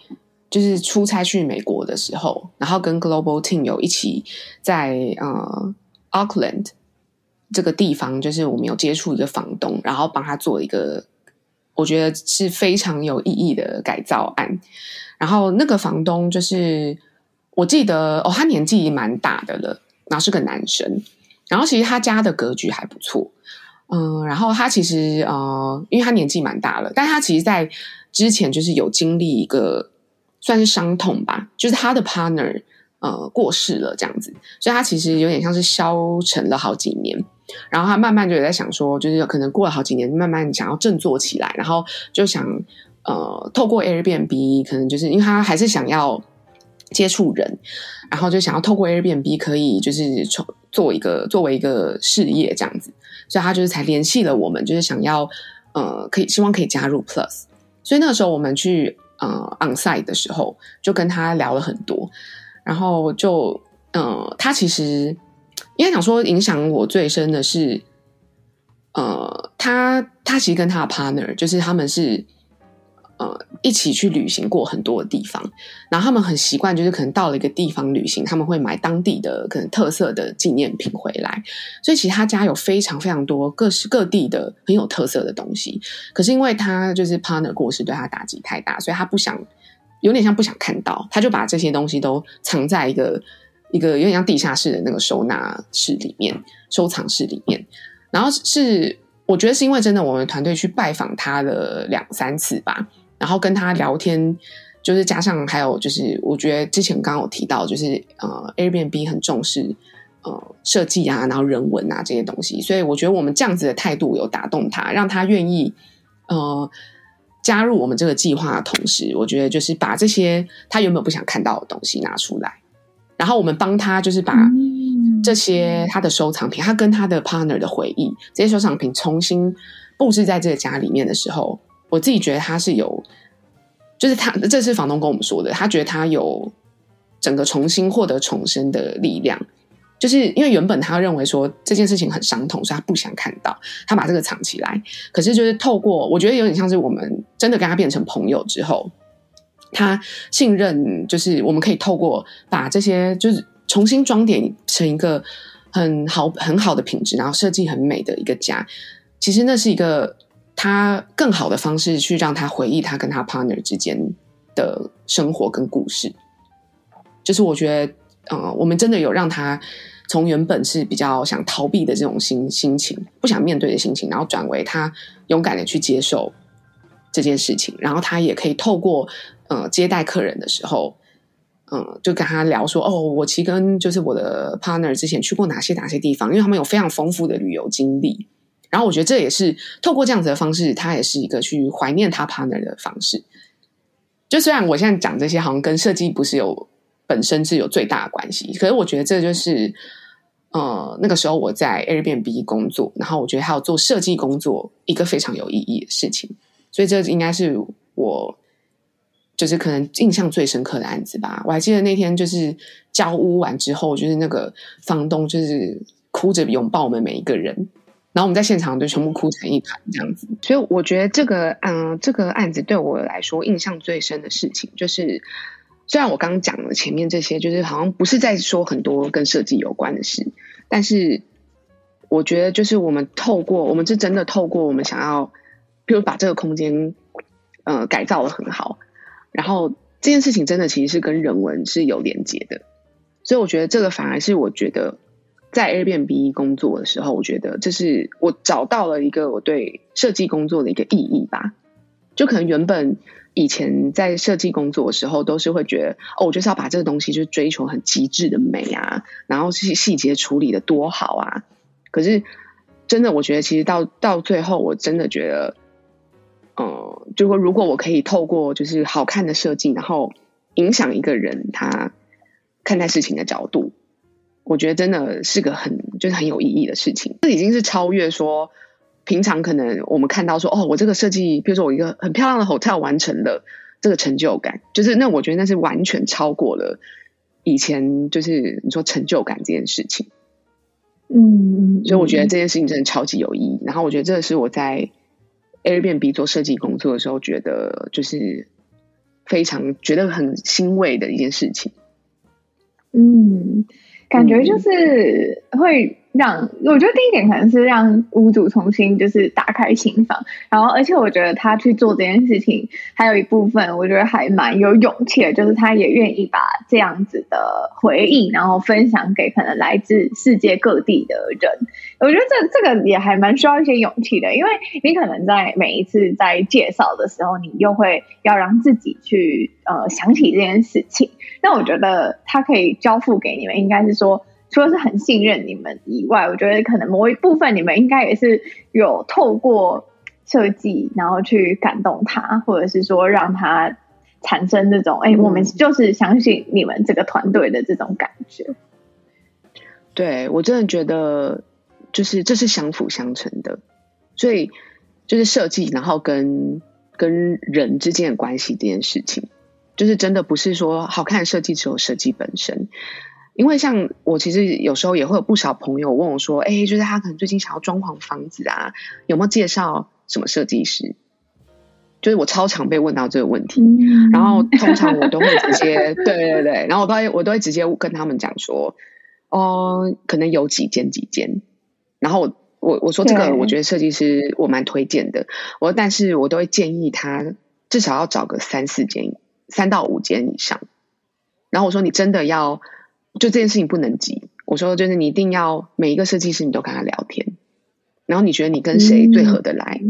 [SPEAKER 1] 就是出差去美国的时候，然后跟 Global Team 有一起在呃 Auckland 这个地方，就是我们有接触一个房东，然后帮他做一个我觉得是非常有意义的改造案。然后那个房东就是我记得哦，他年纪蛮大的了，然后是个男生，然后其实他家的格局还不错。嗯，然后他其实呃，因为他年纪蛮大了，但他其实，在之前就是有经历一个算是伤痛吧，就是他的 partner 呃过世了这样子，所以他其实有点像是消沉了好几年，然后他慢慢就有在想说，就是可能过了好几年，慢慢想要振作起来，然后就想呃，透过 Airbnb，可能就是因为他还是想要接触人，然后就想要透过 Airbnb 可以就是从做一个作为一个事业这样子。所以他就是才联系了我们，就是想要呃，可以希望可以加入 Plus。所以那个时候我们去呃 onsite 的时候，就跟他聊了很多，然后就呃，他其实应该讲说影响我最深的是，呃，他他其实跟他的 partner 就是他们是。呃，一起去旅行过很多的地方，然后他们很习惯，就是可能到了一个地方旅行，他们会买当地的可能特色的纪念品回来。所以其实他家有非常非常多各式各地的很有特色的东西。可是因为他就是 partner 过世，对他打击太大，所以他不想，有点像不想看到，他就把这些东西都藏在一个一个有点像地下室的那个收纳室里面，收藏室里面。然后是我觉得是因为真的，我们团队去拜访他了两三次吧。然后跟他聊天，就是加上还有就是，我觉得之前刚刚有提到，就是呃，Airbnb 很重视呃设计啊，然后人文啊这些东西，所以我觉得我们这样子的态度有打动他，让他愿意呃加入我们这个计划的同时，我觉得就是把这些他原本不想看到的东西拿出来，然后我们帮他就是把这些他的收藏品，他跟他的 partner 的回忆，这些收藏品重新布置在这个家里面的时候。我自己觉得他是有，就是他这是房东跟我们说的，他觉得他有整个重新获得重生的力量，就是因为原本他认为说这件事情很伤痛，所以他不想看到，他把这个藏起来。可是就是透过，我觉得有点像是我们真的跟他变成朋友之后，他信任，就是我们可以透过把这些就是重新装点成一个很好很好的品质，然后设计很美的一个家。其实那是一个。他更好的方式去让他回忆他跟他 partner 之间的生活跟故事，就是我觉得，呃，我们真的有让他从原本是比较想逃避的这种心心情，不想面对的心情，然后转为他勇敢的去接受这件事情，然后他也可以透过呃接待客人的时候，嗯、就跟他聊说，哦，我其实跟就是我的 partner 之前去过哪些哪些地方，因为他们有非常丰富的旅游经历。然后我觉得这也是透过这样子的方式，他也是一个去怀念他 partner 的方式。就虽然我现在讲这些，好像跟设计不是有本身是有最大的关系，可是我觉得这就是，呃，那个时候我在 Airbnb 工作，然后我觉得还有做设计工作一个非常有意义的事情，所以这应该是我就是可能印象最深刻的案子吧。我还记得那天就是交屋完之后，就是那个房东就是哭着拥抱我们每一个人。然后我们在现场就全部哭成一团这样子，所以我觉得这个嗯，这个案子对我来说印象最深的事情，就是虽然我刚刚讲了前面这些，就是好像不是在说很多跟设计有关的事，但是我觉得就是我们透过我们是真的透过我们想要，比如把这个空间呃改造得很好，然后这件事情真的其实是跟人文是有连接的，所以我觉得这个反而是我觉得。在 Airbnb 工作的时候，我觉得这是我找到了一个我对设计工作的一个意义吧。就可能原本以前在设计工作的时候，都是会觉得哦，我就是要把这个东西就追求很极致的美啊，然后细细节处理的多好啊。可是真的，我觉得其实到到最后，我真的觉得，嗯、呃，就说如果我可以透过就是好看的设计，然后影响一个人他看待事情的角度。我觉得真的是个很就是很有意义的事情，这已经是超越说平常可能我们看到说哦，我这个设计，比如说我一个很漂亮的 hotel 完成了这个成就感，就是那我觉得那是完全超过了以前就是你说成就感这件事情。
[SPEAKER 3] 嗯，
[SPEAKER 1] 所以我觉得这件事情真的超级有意义。然后我觉得这是我在 Airbnb 做设计工作的时候，觉得就是非常觉得很欣慰的一件事情。
[SPEAKER 3] 嗯。感觉就是会让，我觉得第一点可能是让屋主重新就是打开心房，然后而且我觉得他去做这件事情，还有一部分我觉得还蛮有勇气的，就是他也愿意把这样子的回忆，然后分享给可能来自世界各地的人。我觉得这这个也还蛮需要一些勇气的，因为你可能在每一次在介绍的时候，你又会要让自己去呃想起这件事情。那我觉得他可以交付给你们，应该是说，除了是很信任你们以外，我觉得可能某一部分你们应该也是有透过设计，然后去感动他，或者是说让他产生这种，哎、欸，我们就是相信你们这个团队的这种感觉。
[SPEAKER 1] 对，我真的觉得。就是这是相辅相成的，所以就是设计，然后跟跟人之间的关系这件事情，就是真的不是说好看的设计只有设计本身。因为像我其实有时候也会有不少朋友问我说：“哎，就是他可能最近想要装潢房子啊，有没有介绍什么设计师？”就是我超常被问到这个问题，然后通常我都会直接对对对，然后我都会我都会直接跟他们讲说：“哦，可能有几间几间。”然后我我我说这个，我觉得设计师我蛮推荐的。我说，但是我都会建议他至少要找个三四间，三到五间以上。然后我说，你真的要就这件事情不能急。我说，就是你一定要每一个设计师你都跟他聊天，然后你觉得你跟谁最合得来？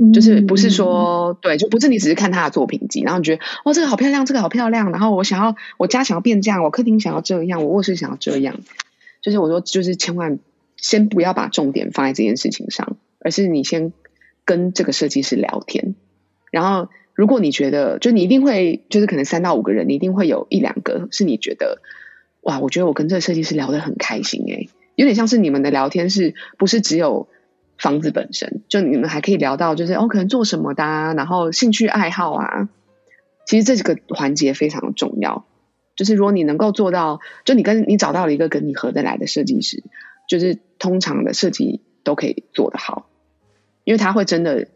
[SPEAKER 1] 嗯、就是不是说对，就不是你只是看他的作品集，然后你觉得哦这个好漂亮，这个好漂亮，然后我想要我家想要变这样，我客厅想要这样，我卧室想要这样。就是我说，就是千万先不要把重点放在这件事情上，而是你先跟这个设计师聊天。然后，如果你觉得，就你一定会，就是可能三到五个人，你一定会有一两个是你觉得，哇，我觉得我跟这个设计师聊得很开心诶，有点像是你们的聊天是不是只有房子本身？就你们还可以聊到，就是哦，可能做什么的啊，然后兴趣爱好啊。其实这几个环节非常重要。就是如果你能够做到，就你跟你找到了一个跟你合得来的设计师，就是通常的设计都可以做得好，因为他会真的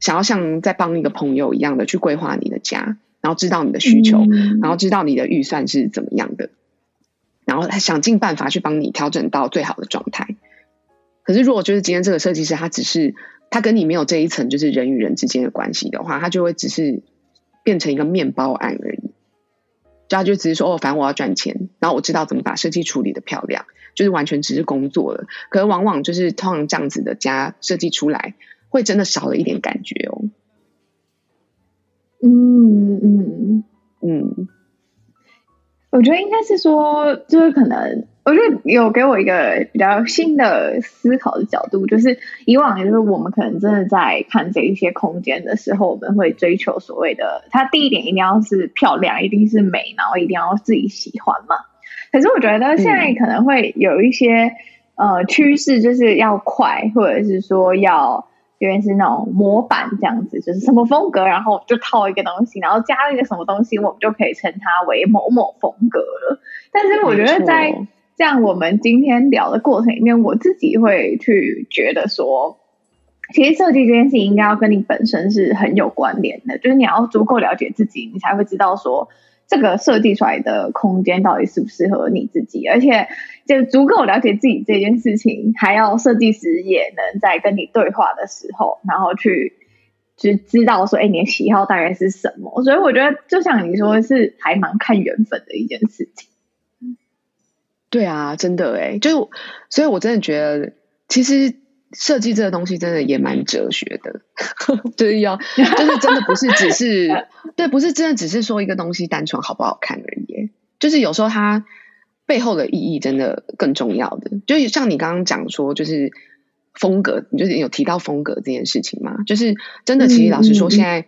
[SPEAKER 1] 想要像在帮一个朋友一样的去规划你的家，然后知道你的需求，嗯、然后知道你的预算是怎么样的，然后他想尽办法去帮你调整到最好的状态。可是如果就是今天这个设计师他只是他跟你没有这一层就是人与人之间的关系的话，他就会只是变成一个面包案而已。就他就只是说哦，反正我要赚钱，然后我知道怎么把设计处理的漂亮，就是完全只是工作了。可是往往就是通常这样子的家设计出来，会真的少了一点感觉哦。
[SPEAKER 3] 嗯嗯嗯，
[SPEAKER 1] 嗯，
[SPEAKER 3] 我觉得应该是说，就是可能。我觉得有给我一个比较新的思考的角度，就是以往就是我们可能真的在看这一些空间的时候，我们会追求所谓的，它第一点一定要是漂亮，一定是美，然后一定要自己喜欢嘛。可是我觉得现在可能会有一些、嗯、呃趋势，就是要快，或者是说要。因为是那种模板这样子，就是什么风格，然后就套一个东西，然后加了一个什么东西，我们就可以称它为某某风格了。但是我觉得在这样我们今天聊的过程里面，我自己会去觉得说，其实设计这件事情应该要跟你本身是很有关联的，就是你要足够了解自己，你才会知道说。这个设计出来的空间到底适不适合你自己？而且就足够了解自己这件事情，还要设计师也能在跟你对话的时候，然后去就知道说，哎，你的喜好大概是什么？所以我觉得，就像你说，是还蛮看缘分的一件事情。
[SPEAKER 1] 对啊，真的哎，就所以，我真的觉得其实。设计这个东西真的也蛮哲学的，就是要，就是真的不是只是，对，不是真的只是说一个东西单纯好不好看而已，就是有时候它背后的意义真的更重要的，就像你刚刚讲说，就是风格，你就是有提到风格这件事情嘛，就是真的，其实老实说，现在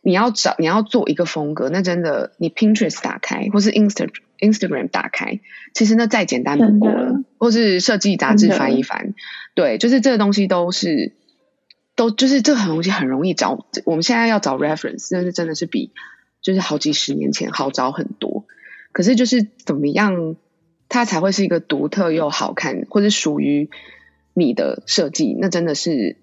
[SPEAKER 1] 你要找你要做一个风格，那真的你 Pinterest 打开或是 Insta Instagram 打开，其实那再简单不过了，或是设计杂志翻一翻，对，就是这个东西都是都就是这个东西很容易找。我们现在要找 reference，那是真的是比就是好几十年前好找很多。可是就是怎么样，它才会是一个独特又好看，或者属于你的设计？那真的是，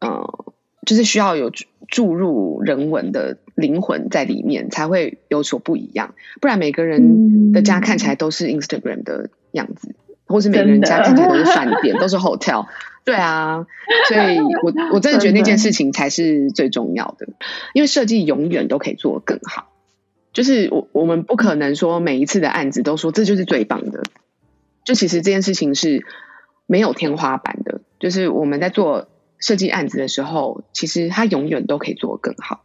[SPEAKER 1] 呃，就是需要有注入人文的。灵魂在里面才会有所不一样，不然每个人的家看起来都是 Instagram 的样子，嗯、或是每个人家看起来都是饭店，都是 hotel。对啊，所以我我真的觉得那件事情才是最重要的，因为设计永远都可以做得更好。就是我我们不可能说每一次的案子都说这就是最棒的，就其实这件事情是没有天花板的。就是我们在做设计案子的时候，其实它永远都可以做得更好。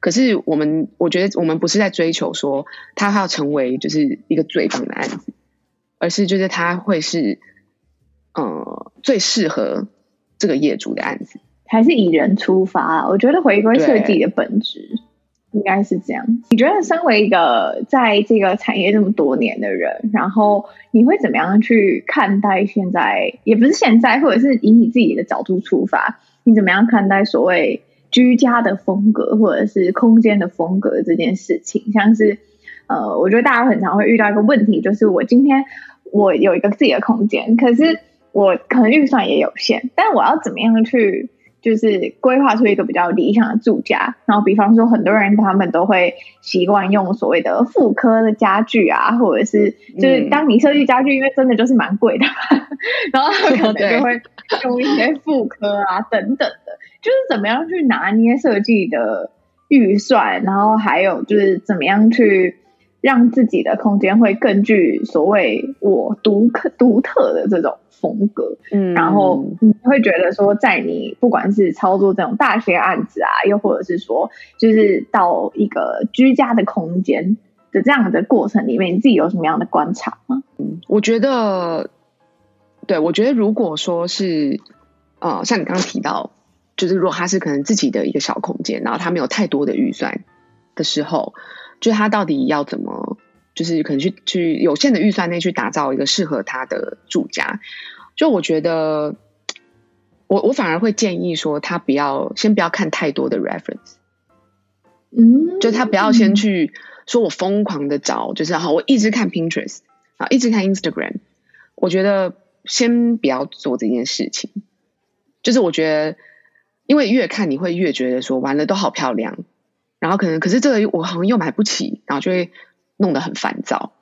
[SPEAKER 1] 可是我们，我觉得我们不是在追求说他要成为就是一个最棒的案子，而是就是他会是呃最适合这个业主的案子，
[SPEAKER 3] 还是以人出发？我觉得回归设计的本质应该是这样。你觉得身为一个在这个产业这么多年的人，然后你会怎么样去看待现在？也不是现在，或者是以你自己的角度出发，你怎么样看待所谓？居家的风格，或者是空间的风格这件事情，像是呃，我觉得大家很常会遇到一个问题，就是我今天我有一个自己的空间，可是我可能预算也有限，但我要怎么样去就是规划出一个比较理想的住家？然后，比方说，很多人他们都会习惯用所谓的复刻的家具啊，或者是就是当你设计家具，因为真的就是蛮贵的，然后他可能就会用一些复刻啊等等的。就是怎么样去拿捏设计的预算，然后还有就是怎么样去让自己的空间会更具所谓我独特独特的这种风格，嗯，然后你会觉得说，在你不管是操作这种大型案子啊，又或者是说，就是到一个居家的空间的这样的过程里面，你自己有什么样的观察吗？
[SPEAKER 1] 嗯，我觉得，对，我觉得如果说是，呃，像你刚刚提到。就是如果他是可能自己的一个小空间，然后他没有太多的预算的时候，就他到底要怎么，就是可能去去有限的预算内去打造一个适合他的住家。就我觉得，我我反而会建议说，他不要先不要看太多的 reference，嗯，就他不要先去说我疯狂的找，就是好，我一直看 Pinterest 啊，一直看 Instagram，我觉得先不要做这件事情，就是我觉得。因为越看你会越觉得说完了都好漂亮，然后可能可是这个我好像又买不起，然后就会弄得很烦躁。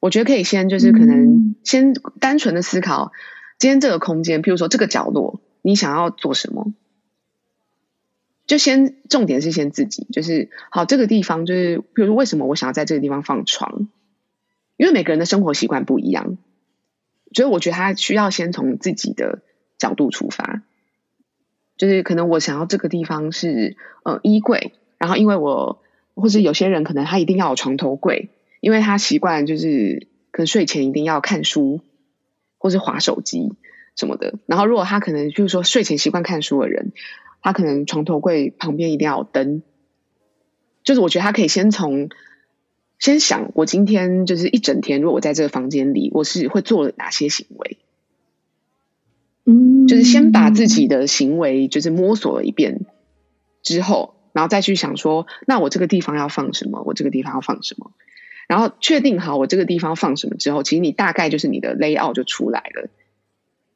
[SPEAKER 1] 我觉得可以先就是可能先单纯的思考，今天这个空间，譬如说这个角落，你想要做什么？就先重点是先自己，就是好这个地方，就是譬如说为什么我想要在这个地方放床？因为每个人的生活习惯不一样，所以我觉得他需要先从自己的角度出发。就是可能我想要这个地方是呃衣柜，然后因为我或者有些人可能他一定要有床头柜，因为他习惯就是可能睡前一定要看书，或是滑手机什么的。然后如果他可能就是说睡前习惯看书的人，他可能床头柜旁边一定要有灯。就是我觉得他可以先从先想，我今天就是一整天，如果我在这个房间里，我是会做哪些行为？
[SPEAKER 3] 嗯，
[SPEAKER 1] 就是先把自己的行为就是摸索了一遍之后，然后再去想说，那我这个地方要放什么？我这个地方要放什么？然后确定好我这个地方放什么之后，其实你大概就是你的 layout 就出来了。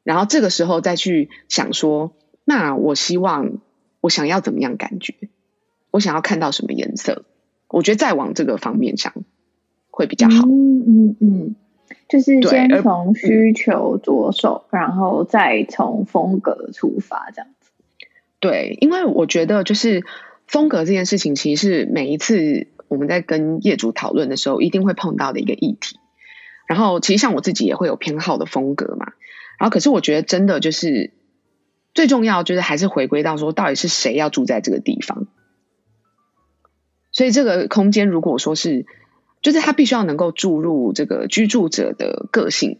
[SPEAKER 1] 然后这个时候再去想说，那我希望我想要怎么样感觉？我想要看到什么颜色？我觉得再往这个方面想会比较好。
[SPEAKER 3] 嗯嗯嗯，就是先从需求着手，嗯，然后再从风格出发，这样子。
[SPEAKER 1] 对，因为我觉得就是风格这件事情，其实是每一次我们在跟业主讨论的时候，一定会碰到的一个议题。然后，其实像我自己也会有偏好的风格嘛。然后，可是我觉得真的就是最重要，就是还是回归到说，到底是谁要住在这个地方。所以这个空间，如果说是，就是他必须要能够注入这个居住者的个性、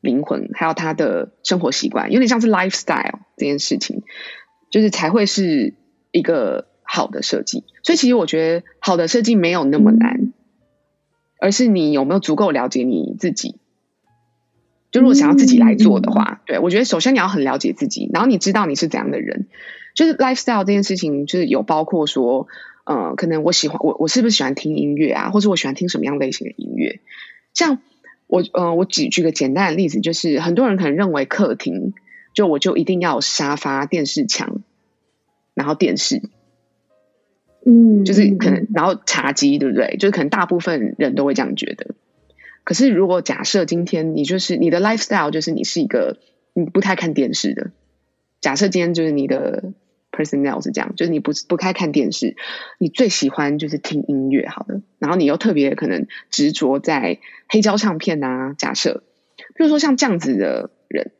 [SPEAKER 1] 灵魂，还有他的生活习惯，有点像是 lifestyle 这件事情，就是才会是一个好的设计。所以其实我觉得好的设计没有那么难，而是你有没有足够了解你自己。就如果想要自己来做的话，对，我觉得首先你要很了解自己，然后你知道你是怎样的人。就是 lifestyle 这件事情，就是有包括说。呃，可能我喜欢我我是不是喜欢听音乐啊，或者我喜欢听什么样类型的音乐？像我呃，我举举个简单的例子，就是很多人可能认为客厅就我就一定要有沙发、电视墙，然后电视，
[SPEAKER 3] 嗯，
[SPEAKER 1] 就是可能然后茶几，对不对？就是可能大部分人都会这样觉得。可是如果假设今天你就是你的 lifestyle 就是你是一个你不太看电视的，假设今天就是你的。Personnel 是这样，就是你不不太看电视，你最喜欢就是听音乐，好的，然后你又特别可能执着在黑胶唱片啊。假设，比如说像这样子的人，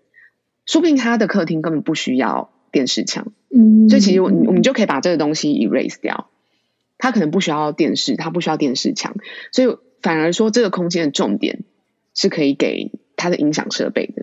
[SPEAKER 1] 说不定他的客厅根本不需要电视墙，
[SPEAKER 3] 嗯，
[SPEAKER 1] 所以其实我我们就可以把这个东西 erase 掉，他可能不需要电视，他不需要电视墙，所以反而说这个空间的重点是可以给他的音响设备的，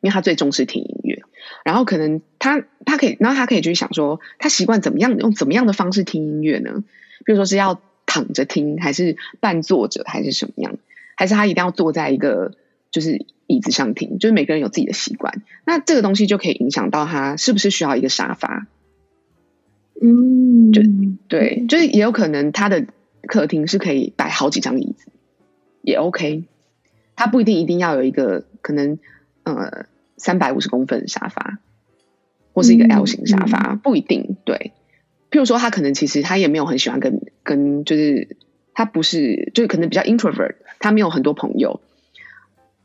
[SPEAKER 1] 因为他最重视听音乐。然后可能他他可以，然后他可以去想说，他习惯怎么样用怎么样的方式听音乐呢？比如说是要躺着听，还是半坐着，还是什么样？还是他一定要坐在一个就是椅子上听？就是每个人有自己的习惯，那这个东西就可以影响到他是不是需要一个沙发。
[SPEAKER 3] 嗯，
[SPEAKER 1] 就对，就是也有可能他的客厅是可以摆好几张椅子，也 OK。他不一定一定要有一个可能呃。三百五十公分的沙发，或是一个 L 型沙发，嗯，不一定。对，譬如说，他可能其实他也没有很喜欢跟跟，就是他不是，就是可能比较 introvert，他没有很多朋友。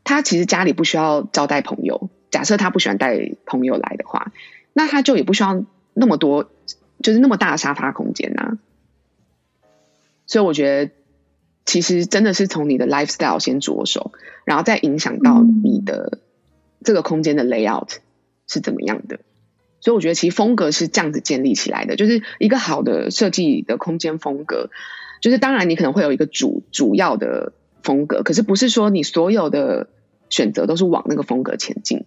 [SPEAKER 1] 他其实家里不需要招待朋友。假设他不喜欢带朋友来的话，那他就也不需要那么多，就是那么大的沙发空间呐。所以我觉得，其实真的是从你的 lifestyle 先着手，然后再影响到你的。这个空间的 layout 是怎么样的？所以我觉得其实风格是这样子建立起来的，就是一个好的设计的空间风格，就是当然你可能会有一个主主要的风格，可是不是说你所有的选择都是往那个风格前进，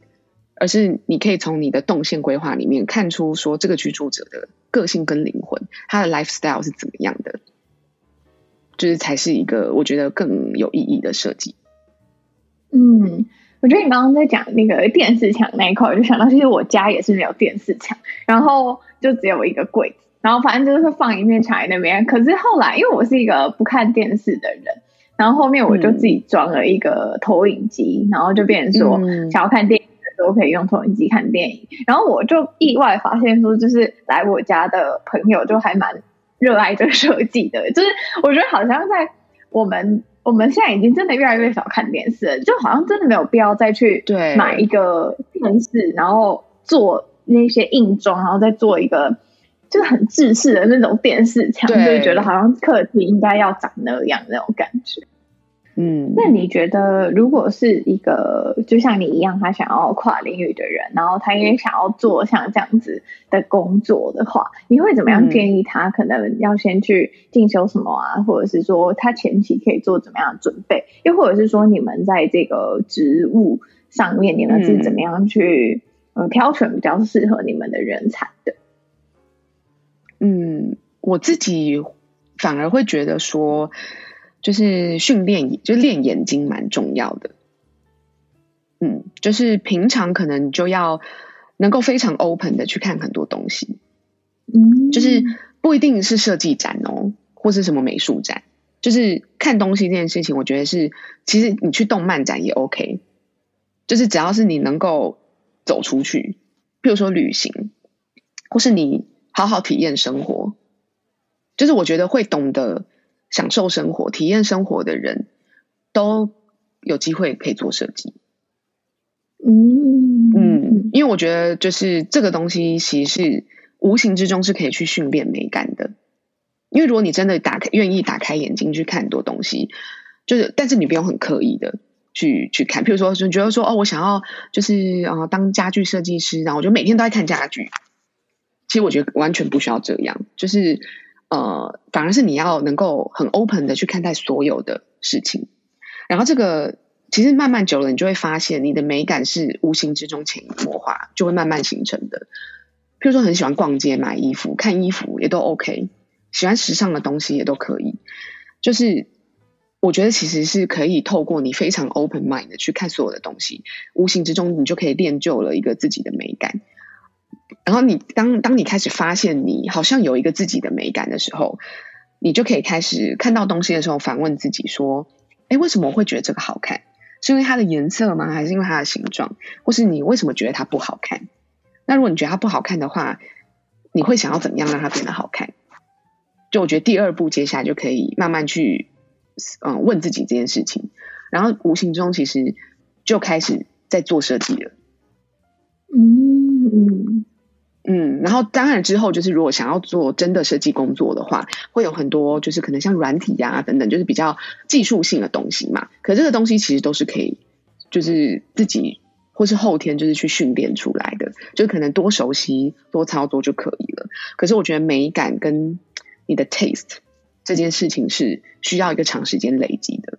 [SPEAKER 1] 而是你可以从你的动线规划里面看出说这个居住者的个性跟灵魂，他的 lifestyle 是怎么样的，就是才是一个我觉得更有意义的设计。
[SPEAKER 3] 嗯。我觉得你刚刚在讲那个电视墙那一块，我就想到，其实我家也是没有电视墙，然后就只有一个柜子，然后反正就是放一面墙在那边。可是后来，因为我是一个不看电视的人，然后后面我就自己装了一个投影机，嗯、然后就变成说，想要看电影的时候可以用投影机看电影。然后我就意外发现说，就是来我家的朋友就还蛮热爱这个设计的，就是我觉得好像在我们。我们现在已经真的越来越少看电视了，就好像真的没有必要再去买一个电视，然后做那些硬装，然后再做一个就是很制式的那种电视墙，就觉得好像客厅应该要长那样那种感觉。
[SPEAKER 1] 嗯，
[SPEAKER 3] 那你觉得，如果是一个就像你一样，他想要跨领域的人，然后他也想要做像这样子的工作的话，你会怎么样建议他？可能要先去进修什么啊，或者是说他前期可以做怎么样的准备？又或者是说，你们在这个职务上面，你们是怎么样去呃挑选比较适合你们的人才的？
[SPEAKER 1] 嗯，我自己反而会觉得说。就是训练，就练眼睛蛮重要的。嗯，就是平常可能就要能够非常 open 的去看很多东西。
[SPEAKER 3] 嗯，
[SPEAKER 1] 就是不一定是设计展哦，或是什么美术展，就是看东西这件事情，我觉得是其实你去动漫展也 OK。就是只要是你能够走出去，比如说旅行，或是你好好体验生活，就是我觉得会懂得。享受生活、体验生活的人，都有机会可以做设计。
[SPEAKER 3] 嗯
[SPEAKER 1] 嗯，因为我觉得就是这个东西，其实是无形之中是可以去训练美感的。因为如果你真的打开、愿意打开眼睛去看很多东西，就是，但是你不用很刻意的去去看。譬如说，你觉得说哦，我想要就是啊，当家具设计师，然后我就每天都在看家具。其实我觉得完全不需要这样，就是。呃，反而是你要能够很 open 的去看待所有的事情，然后这个其实慢慢久了，你就会发现你的美感是无形之中潜移默化，就会慢慢形成的。譬如说，很喜欢逛街买衣服、看衣服也都 OK，喜欢时尚的东西也都可以。就是我觉得其实是可以透过你非常 open mind 的去看所有的东西，无形之中你就可以练就了一个自己的美感。然后你当当你开始发现你好像有一个自己的美感的时候，你就可以开始看到东西的时候反问自己说：“哎，为什么我会觉得这个好看？是因为它的颜色吗？还是因为它的形状？或是你为什么觉得它不好看？那如果你觉得它不好看的话，你会想要怎么样让它变得好看？”就我觉得第二步接下来就可以慢慢去嗯问自己这件事情，然后无形中其实就开始在做设计了。
[SPEAKER 3] 嗯嗯。
[SPEAKER 1] 嗯，然后当然之后就是，如果想要做真的设计工作的话，会有很多就是可能像软体呀、啊、等等，就是比较技术性的东西嘛。可这个东西其实都是可以，就是自己或是后天就是去训练出来的，就可能多熟悉多操作就可以了。可是我觉得美感跟你的 taste 这件事情是需要一个长时间累积的。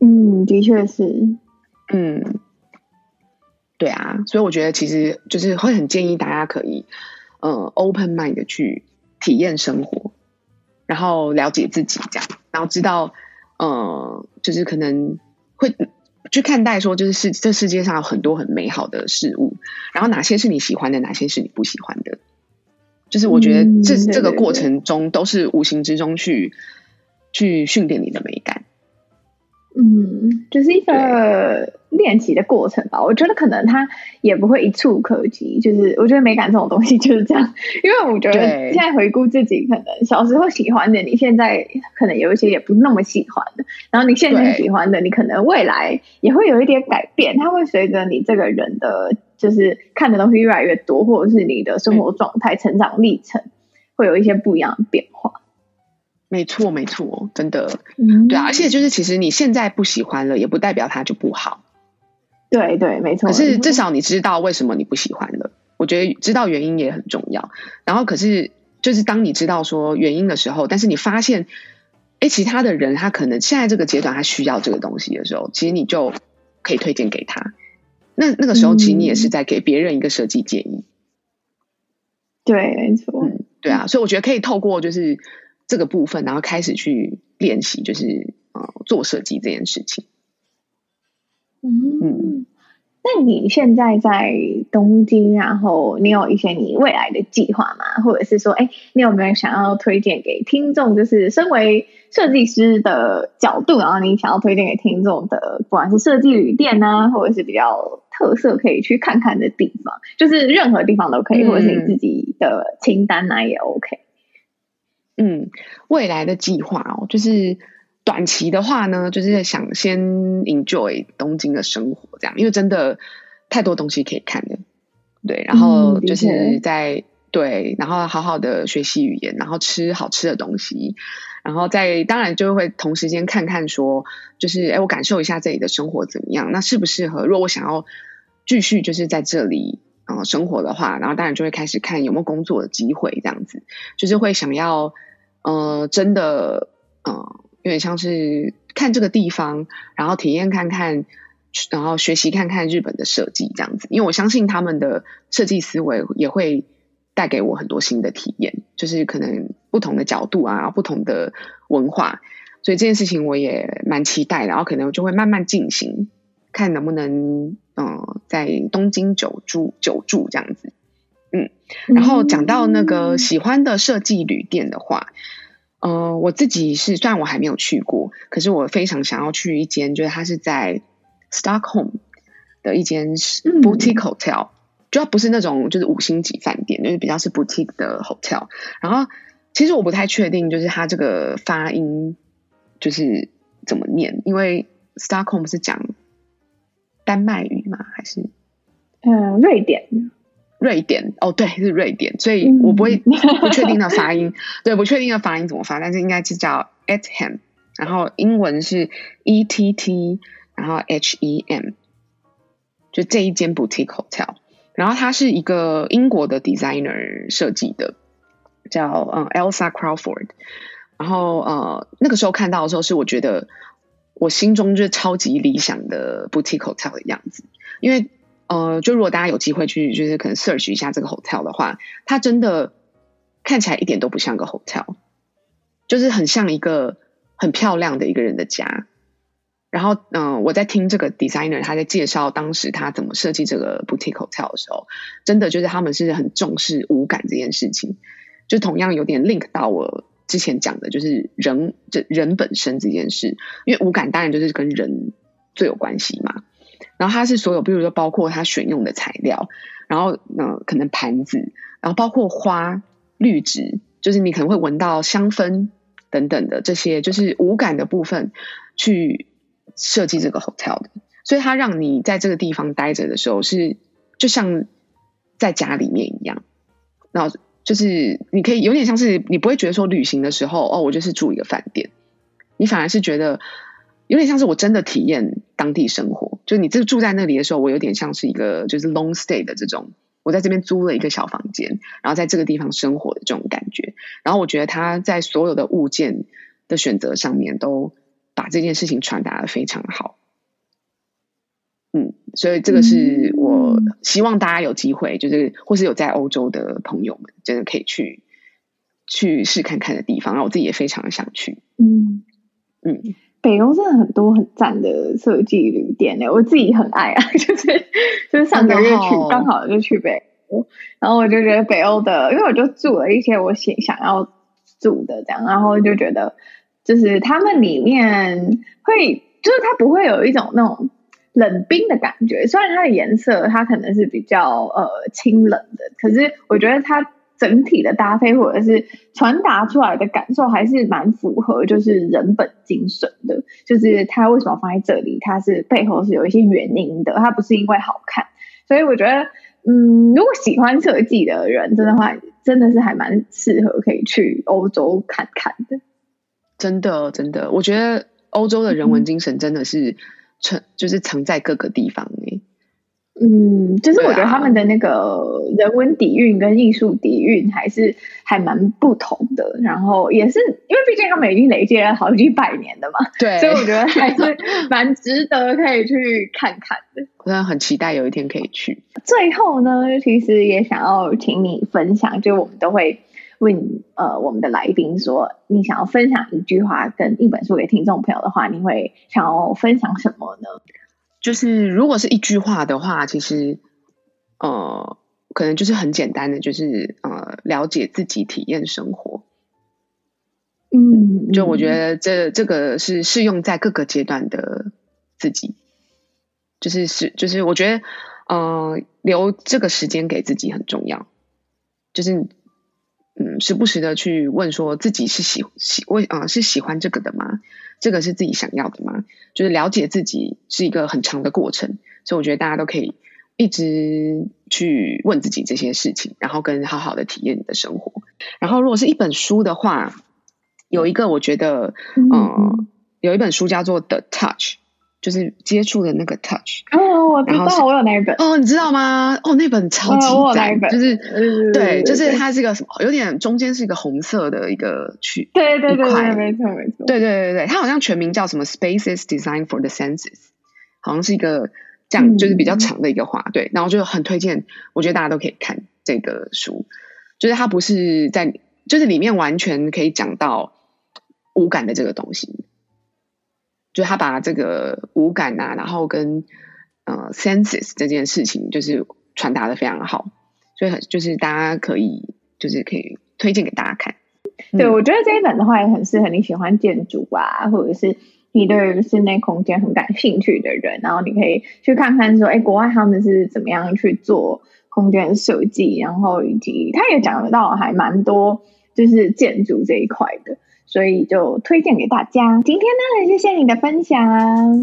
[SPEAKER 3] 嗯，的确是，
[SPEAKER 1] 嗯。对啊，所以我觉得其实就是会很建议大家可以，呃，open mind 的去体验生活，然后了解自己这样，然后知道，呃，就是可能会去看待说，就是世这世界上有很多很美好的事物，然后哪些是你喜欢的，哪些是你不喜欢的，就是我觉得这、嗯、这个过程中都是无形之中去去训练你的美感。
[SPEAKER 3] 嗯，就是一个练习的过程吧。我觉得可能它也不会一触可及。就是我觉得美感这种东西就是这样，因为我觉得现在回顾自己，可能小时候喜欢的，你现在可能有一些也不那么喜欢的。然后你现在喜欢的，你可能未来也会有一点改变。它会随着你这个人的就是看的东西越来越多，或者是你的生活状态、成长历程，会有一些不一样的变化。
[SPEAKER 1] 没错，没错，真的，
[SPEAKER 3] 嗯，
[SPEAKER 1] 对啊，而且就是，其实你现在不喜欢了，也不代表它就不好。
[SPEAKER 3] 对对，没错。
[SPEAKER 1] 可是至少你知道为什么你不喜欢了，我觉得知道原因也很重要。然后，可是就是当你知道说原因的时候，但是你发现，哎，其他的人他可能现在这个阶段他需要这个东西的时候，其实你就可以推荐给他。那那个时候，其实你也是在给别人一个设计建议。
[SPEAKER 3] 嗯、对，没错。
[SPEAKER 1] 嗯，对啊，所以我觉得可以透过就是。这个部分，然后开始去练习，就是呃做设计这件事情。
[SPEAKER 3] 嗯，嗯，那你现在在东京，然后你有一些你未来的计划吗？或者是说，哎，你有没有想要推荐给听众？就是身为设计师的角度，然后你想要推荐给听众的，不管是设计旅店啊，或者是比较特色可以去看看的地方，就是任何地方都可以，嗯、或者是你自己的清单啊也 OK。
[SPEAKER 1] 嗯，未来的计划哦，就是短期的话呢，就是想先 enjoy 东京的生活，这样，因为真的太多东西可以看了，对，然后就是在、嗯、对，然后好好的学习语言，然后吃好吃的东西，然后再当然就会同时间看看说，就是哎，我感受一下这里的生活怎么样，那适不适合？如果我想要继续就是在这里嗯、呃、生活的话，然后当然就会开始看有没有工作的机会，这样子就是会想要呃真的呃有点像是看这个地方，然后体验看看。然后学习看看日本的设计这样子，因为我相信他们的设计思维也会带给我很多新的体验，就是可能不同的角度啊，不同的文化，所以这件事情我也蛮期待的。然后可能就会慢慢进行，看能不能嗯、呃、在东京久住久住这样子。嗯，然后讲到那个喜欢的设计旅店的话，嗯、呃，我自己是虽然我还没有去过，可是我非常想要去一间，就是它是在。Stockholm 的一间 boutique hotel，、嗯、就它不是那种就是五星级饭店，就是比较是 boutique 的 hotel。然后其实我不太确定，就是它这个发音就是怎么念，因为 Stockholm 是讲丹麦语吗？还是
[SPEAKER 3] 嗯瑞典？
[SPEAKER 1] 瑞典哦，对，是瑞典，所以我不会 不确定的发音，对，不确定的发音怎么发，但是应该是叫 Etham，然后英文是 E T T。然后 H E M，就这一间 boutique hotel，然后它是一个英国的 designer 设计的，叫嗯 Elsa Crawford。然后呃那个时候看到的时候，是我觉得我心中就是超级理想的 boutique hotel 的样子。因为呃，就如果大家有机会去，就是可能 search 一下这个 hotel 的话，它真的看起来一点都不像个 hotel，就是很像一个很漂亮的一个人的家。然后，嗯、我在听这个 designer 他在介绍当时他怎么设计这个 boutique hotel 的时候，真的就是他们是很重视五感这件事情，就同样有点 link 到我之前讲的，就是人这人本身这件事，因为五感当然就是跟人最有关系嘛。然后它是所有，比如说包括它选用的材料，然后嗯、可能盘子，然后包括花绿植，就是你可能会闻到香氛等等的这些，就是五感的部分去。设计这个 hotel 的，所以它让你在这个地方待着的时候是就像在家里面一样，然后就是你可以有点像是你不会觉得说旅行的时候哦，我就是住一个饭店，你反而是觉得有点像是我真的体验当地生活，就你这住在那里的时候，我有点像是一个就是 long stay 的这种，我在这边租了一个小房间，然后在这个地方生活的这种感觉，然后我觉得他在所有的物件的选择上面都。把这件事情传达的非常好，嗯，所以这个是我希望大家有机会，就是或是有在欧洲的朋友们，真的可以去去试看看的地方。然后我自己也非常的想去，嗯。嗯，
[SPEAKER 3] 北欧真的很多很赞的设计旅店呢，我自己很爱啊，就是就是上个月去刚好就去北欧，然后我就觉得北欧的，因为我就住了一些我想想要住的这样，然后就觉得。就是他们里面会，就是它不会有一种那种冷冰的感觉，虽然它的颜色它可能是比较呃清冷的，可是我觉得它整体的搭配或者是传达出来的感受还是蛮符合，就是人本精神的。就是它为什么放在这里，它是背后是有一些原因的，它不是因为好看。所以我觉得，嗯，如果喜欢设计的人，真的话，真的是还蛮适合可以去欧洲看看的。
[SPEAKER 1] 真的，真的，我觉得欧洲的人文精神真的是存，就是藏在各个地方诶。
[SPEAKER 3] 嗯，就是我觉得他们的那个人文底蕴跟艺术底蕴还是还蛮不同的。然后也是因为毕竟他们已经累积了好几百年的嘛，对，所以我觉得还是蛮值得可以去看看的。
[SPEAKER 1] 我真的很期待有一天可以去。
[SPEAKER 3] 最后呢，其实也想要请你分享，就我们都会。问呃，我们的来宾说，你想要分享一句话跟一本书给听众朋友的话，你会想要分享什么呢？
[SPEAKER 1] 就是如果是一句话的话，其实呃，可能就是很简单的，就是呃，了解自己，体验生活。
[SPEAKER 3] 嗯，
[SPEAKER 1] 就我觉得这这个是适用在各个阶段的自己，就是是就是我觉得呃，留这个时间给自己很重要，就是。嗯，时不时的去问说自己是喜喜为啊、呃、是喜欢这个的吗？这个是自己想要的吗？就是了解自己是一个很长的过程，所以我觉得大家都可以一直去问自己这些事情，然后跟好好的体验你的生活。然后，如果是一本书的话，有一个我觉得，嗯、呃，有一本书叫做《The Touch》，就是接触的那个 touch。
[SPEAKER 3] 哦，我知道，我有那一本。
[SPEAKER 1] 哦，你知道吗？哦，那本超级赞，
[SPEAKER 3] 哦、
[SPEAKER 1] 就是
[SPEAKER 3] 对
[SPEAKER 1] 就是它是一个什么，有点中间是一个红色的一
[SPEAKER 3] 个区，对对
[SPEAKER 1] 对对，
[SPEAKER 3] 没错没错，
[SPEAKER 1] 对对对对，它好像全名叫什么？Spaces Designed for the Senses，好像是一个这样，就是比较长的一个话。嗯、对，然后就很推荐，我觉得大家都可以看这个书，就是它不是在，就是里面完全可以讲到无感的这个东西。就他把这个五感啊，然后跟呃 senses 这件事情，就是传达的非常好，所以很就是大家可以就是可以推荐给大家看。
[SPEAKER 3] 对，嗯、我觉得这一本的话也很适合你喜欢建筑啊，或者是你对室内空间很感兴趣的人，然后你可以去看看说，哎，国外他们是怎么样去做空间设计，然后以及他也讲得到还蛮多，就是建筑这一块的。所以就推荐给大家。今天呢，谢谢你的分享，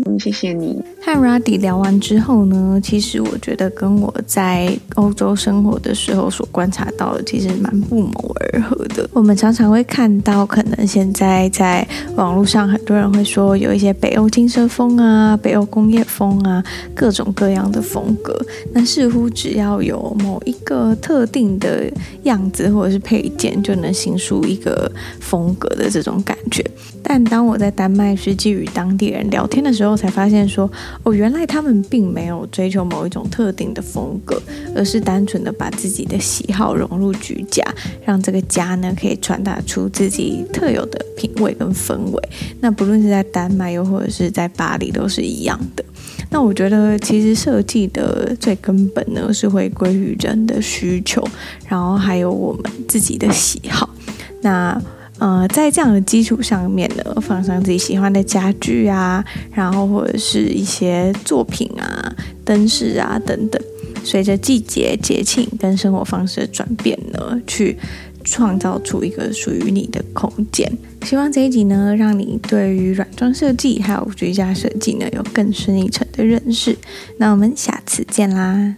[SPEAKER 1] 嗯，谢谢你。
[SPEAKER 2] 和 Ruddy 聊完之后呢，其实我觉得跟我在欧洲生活的时候所观察到的，其实蛮不谋而合的。我们常常会看到，可能现在在网络上，很多人会说有一些北欧轻奢风啊、北欧工业风啊，各种各样的风格。那似乎只要有某一个特定的样子或者是配件，就能形塑一个风格的。这种感觉，但当我在丹麦实际与当地人聊天的时候，才发现说，哦，原来他们并没有追求某一种特定的风格，而是单纯的把自己的喜好融入居家，让这个家呢可以传达出自己特有的品味跟氛围。那不论是在丹麦又或者是在巴黎，都是一样的。那我觉得，其实设计的最根本呢，是回归于人的需求，然后还有我们自己的喜好。那呃，在这样的基础上面呢，放上自己喜欢的家具啊，然后或者是一些作品啊、灯饰啊等等，随着季节、节庆跟生活方式的转变呢，去创造出一个属于你的空间。希望这一集呢，让你对于软装设计还有居家设计呢，有更深一层的认识。那我们下次见啦！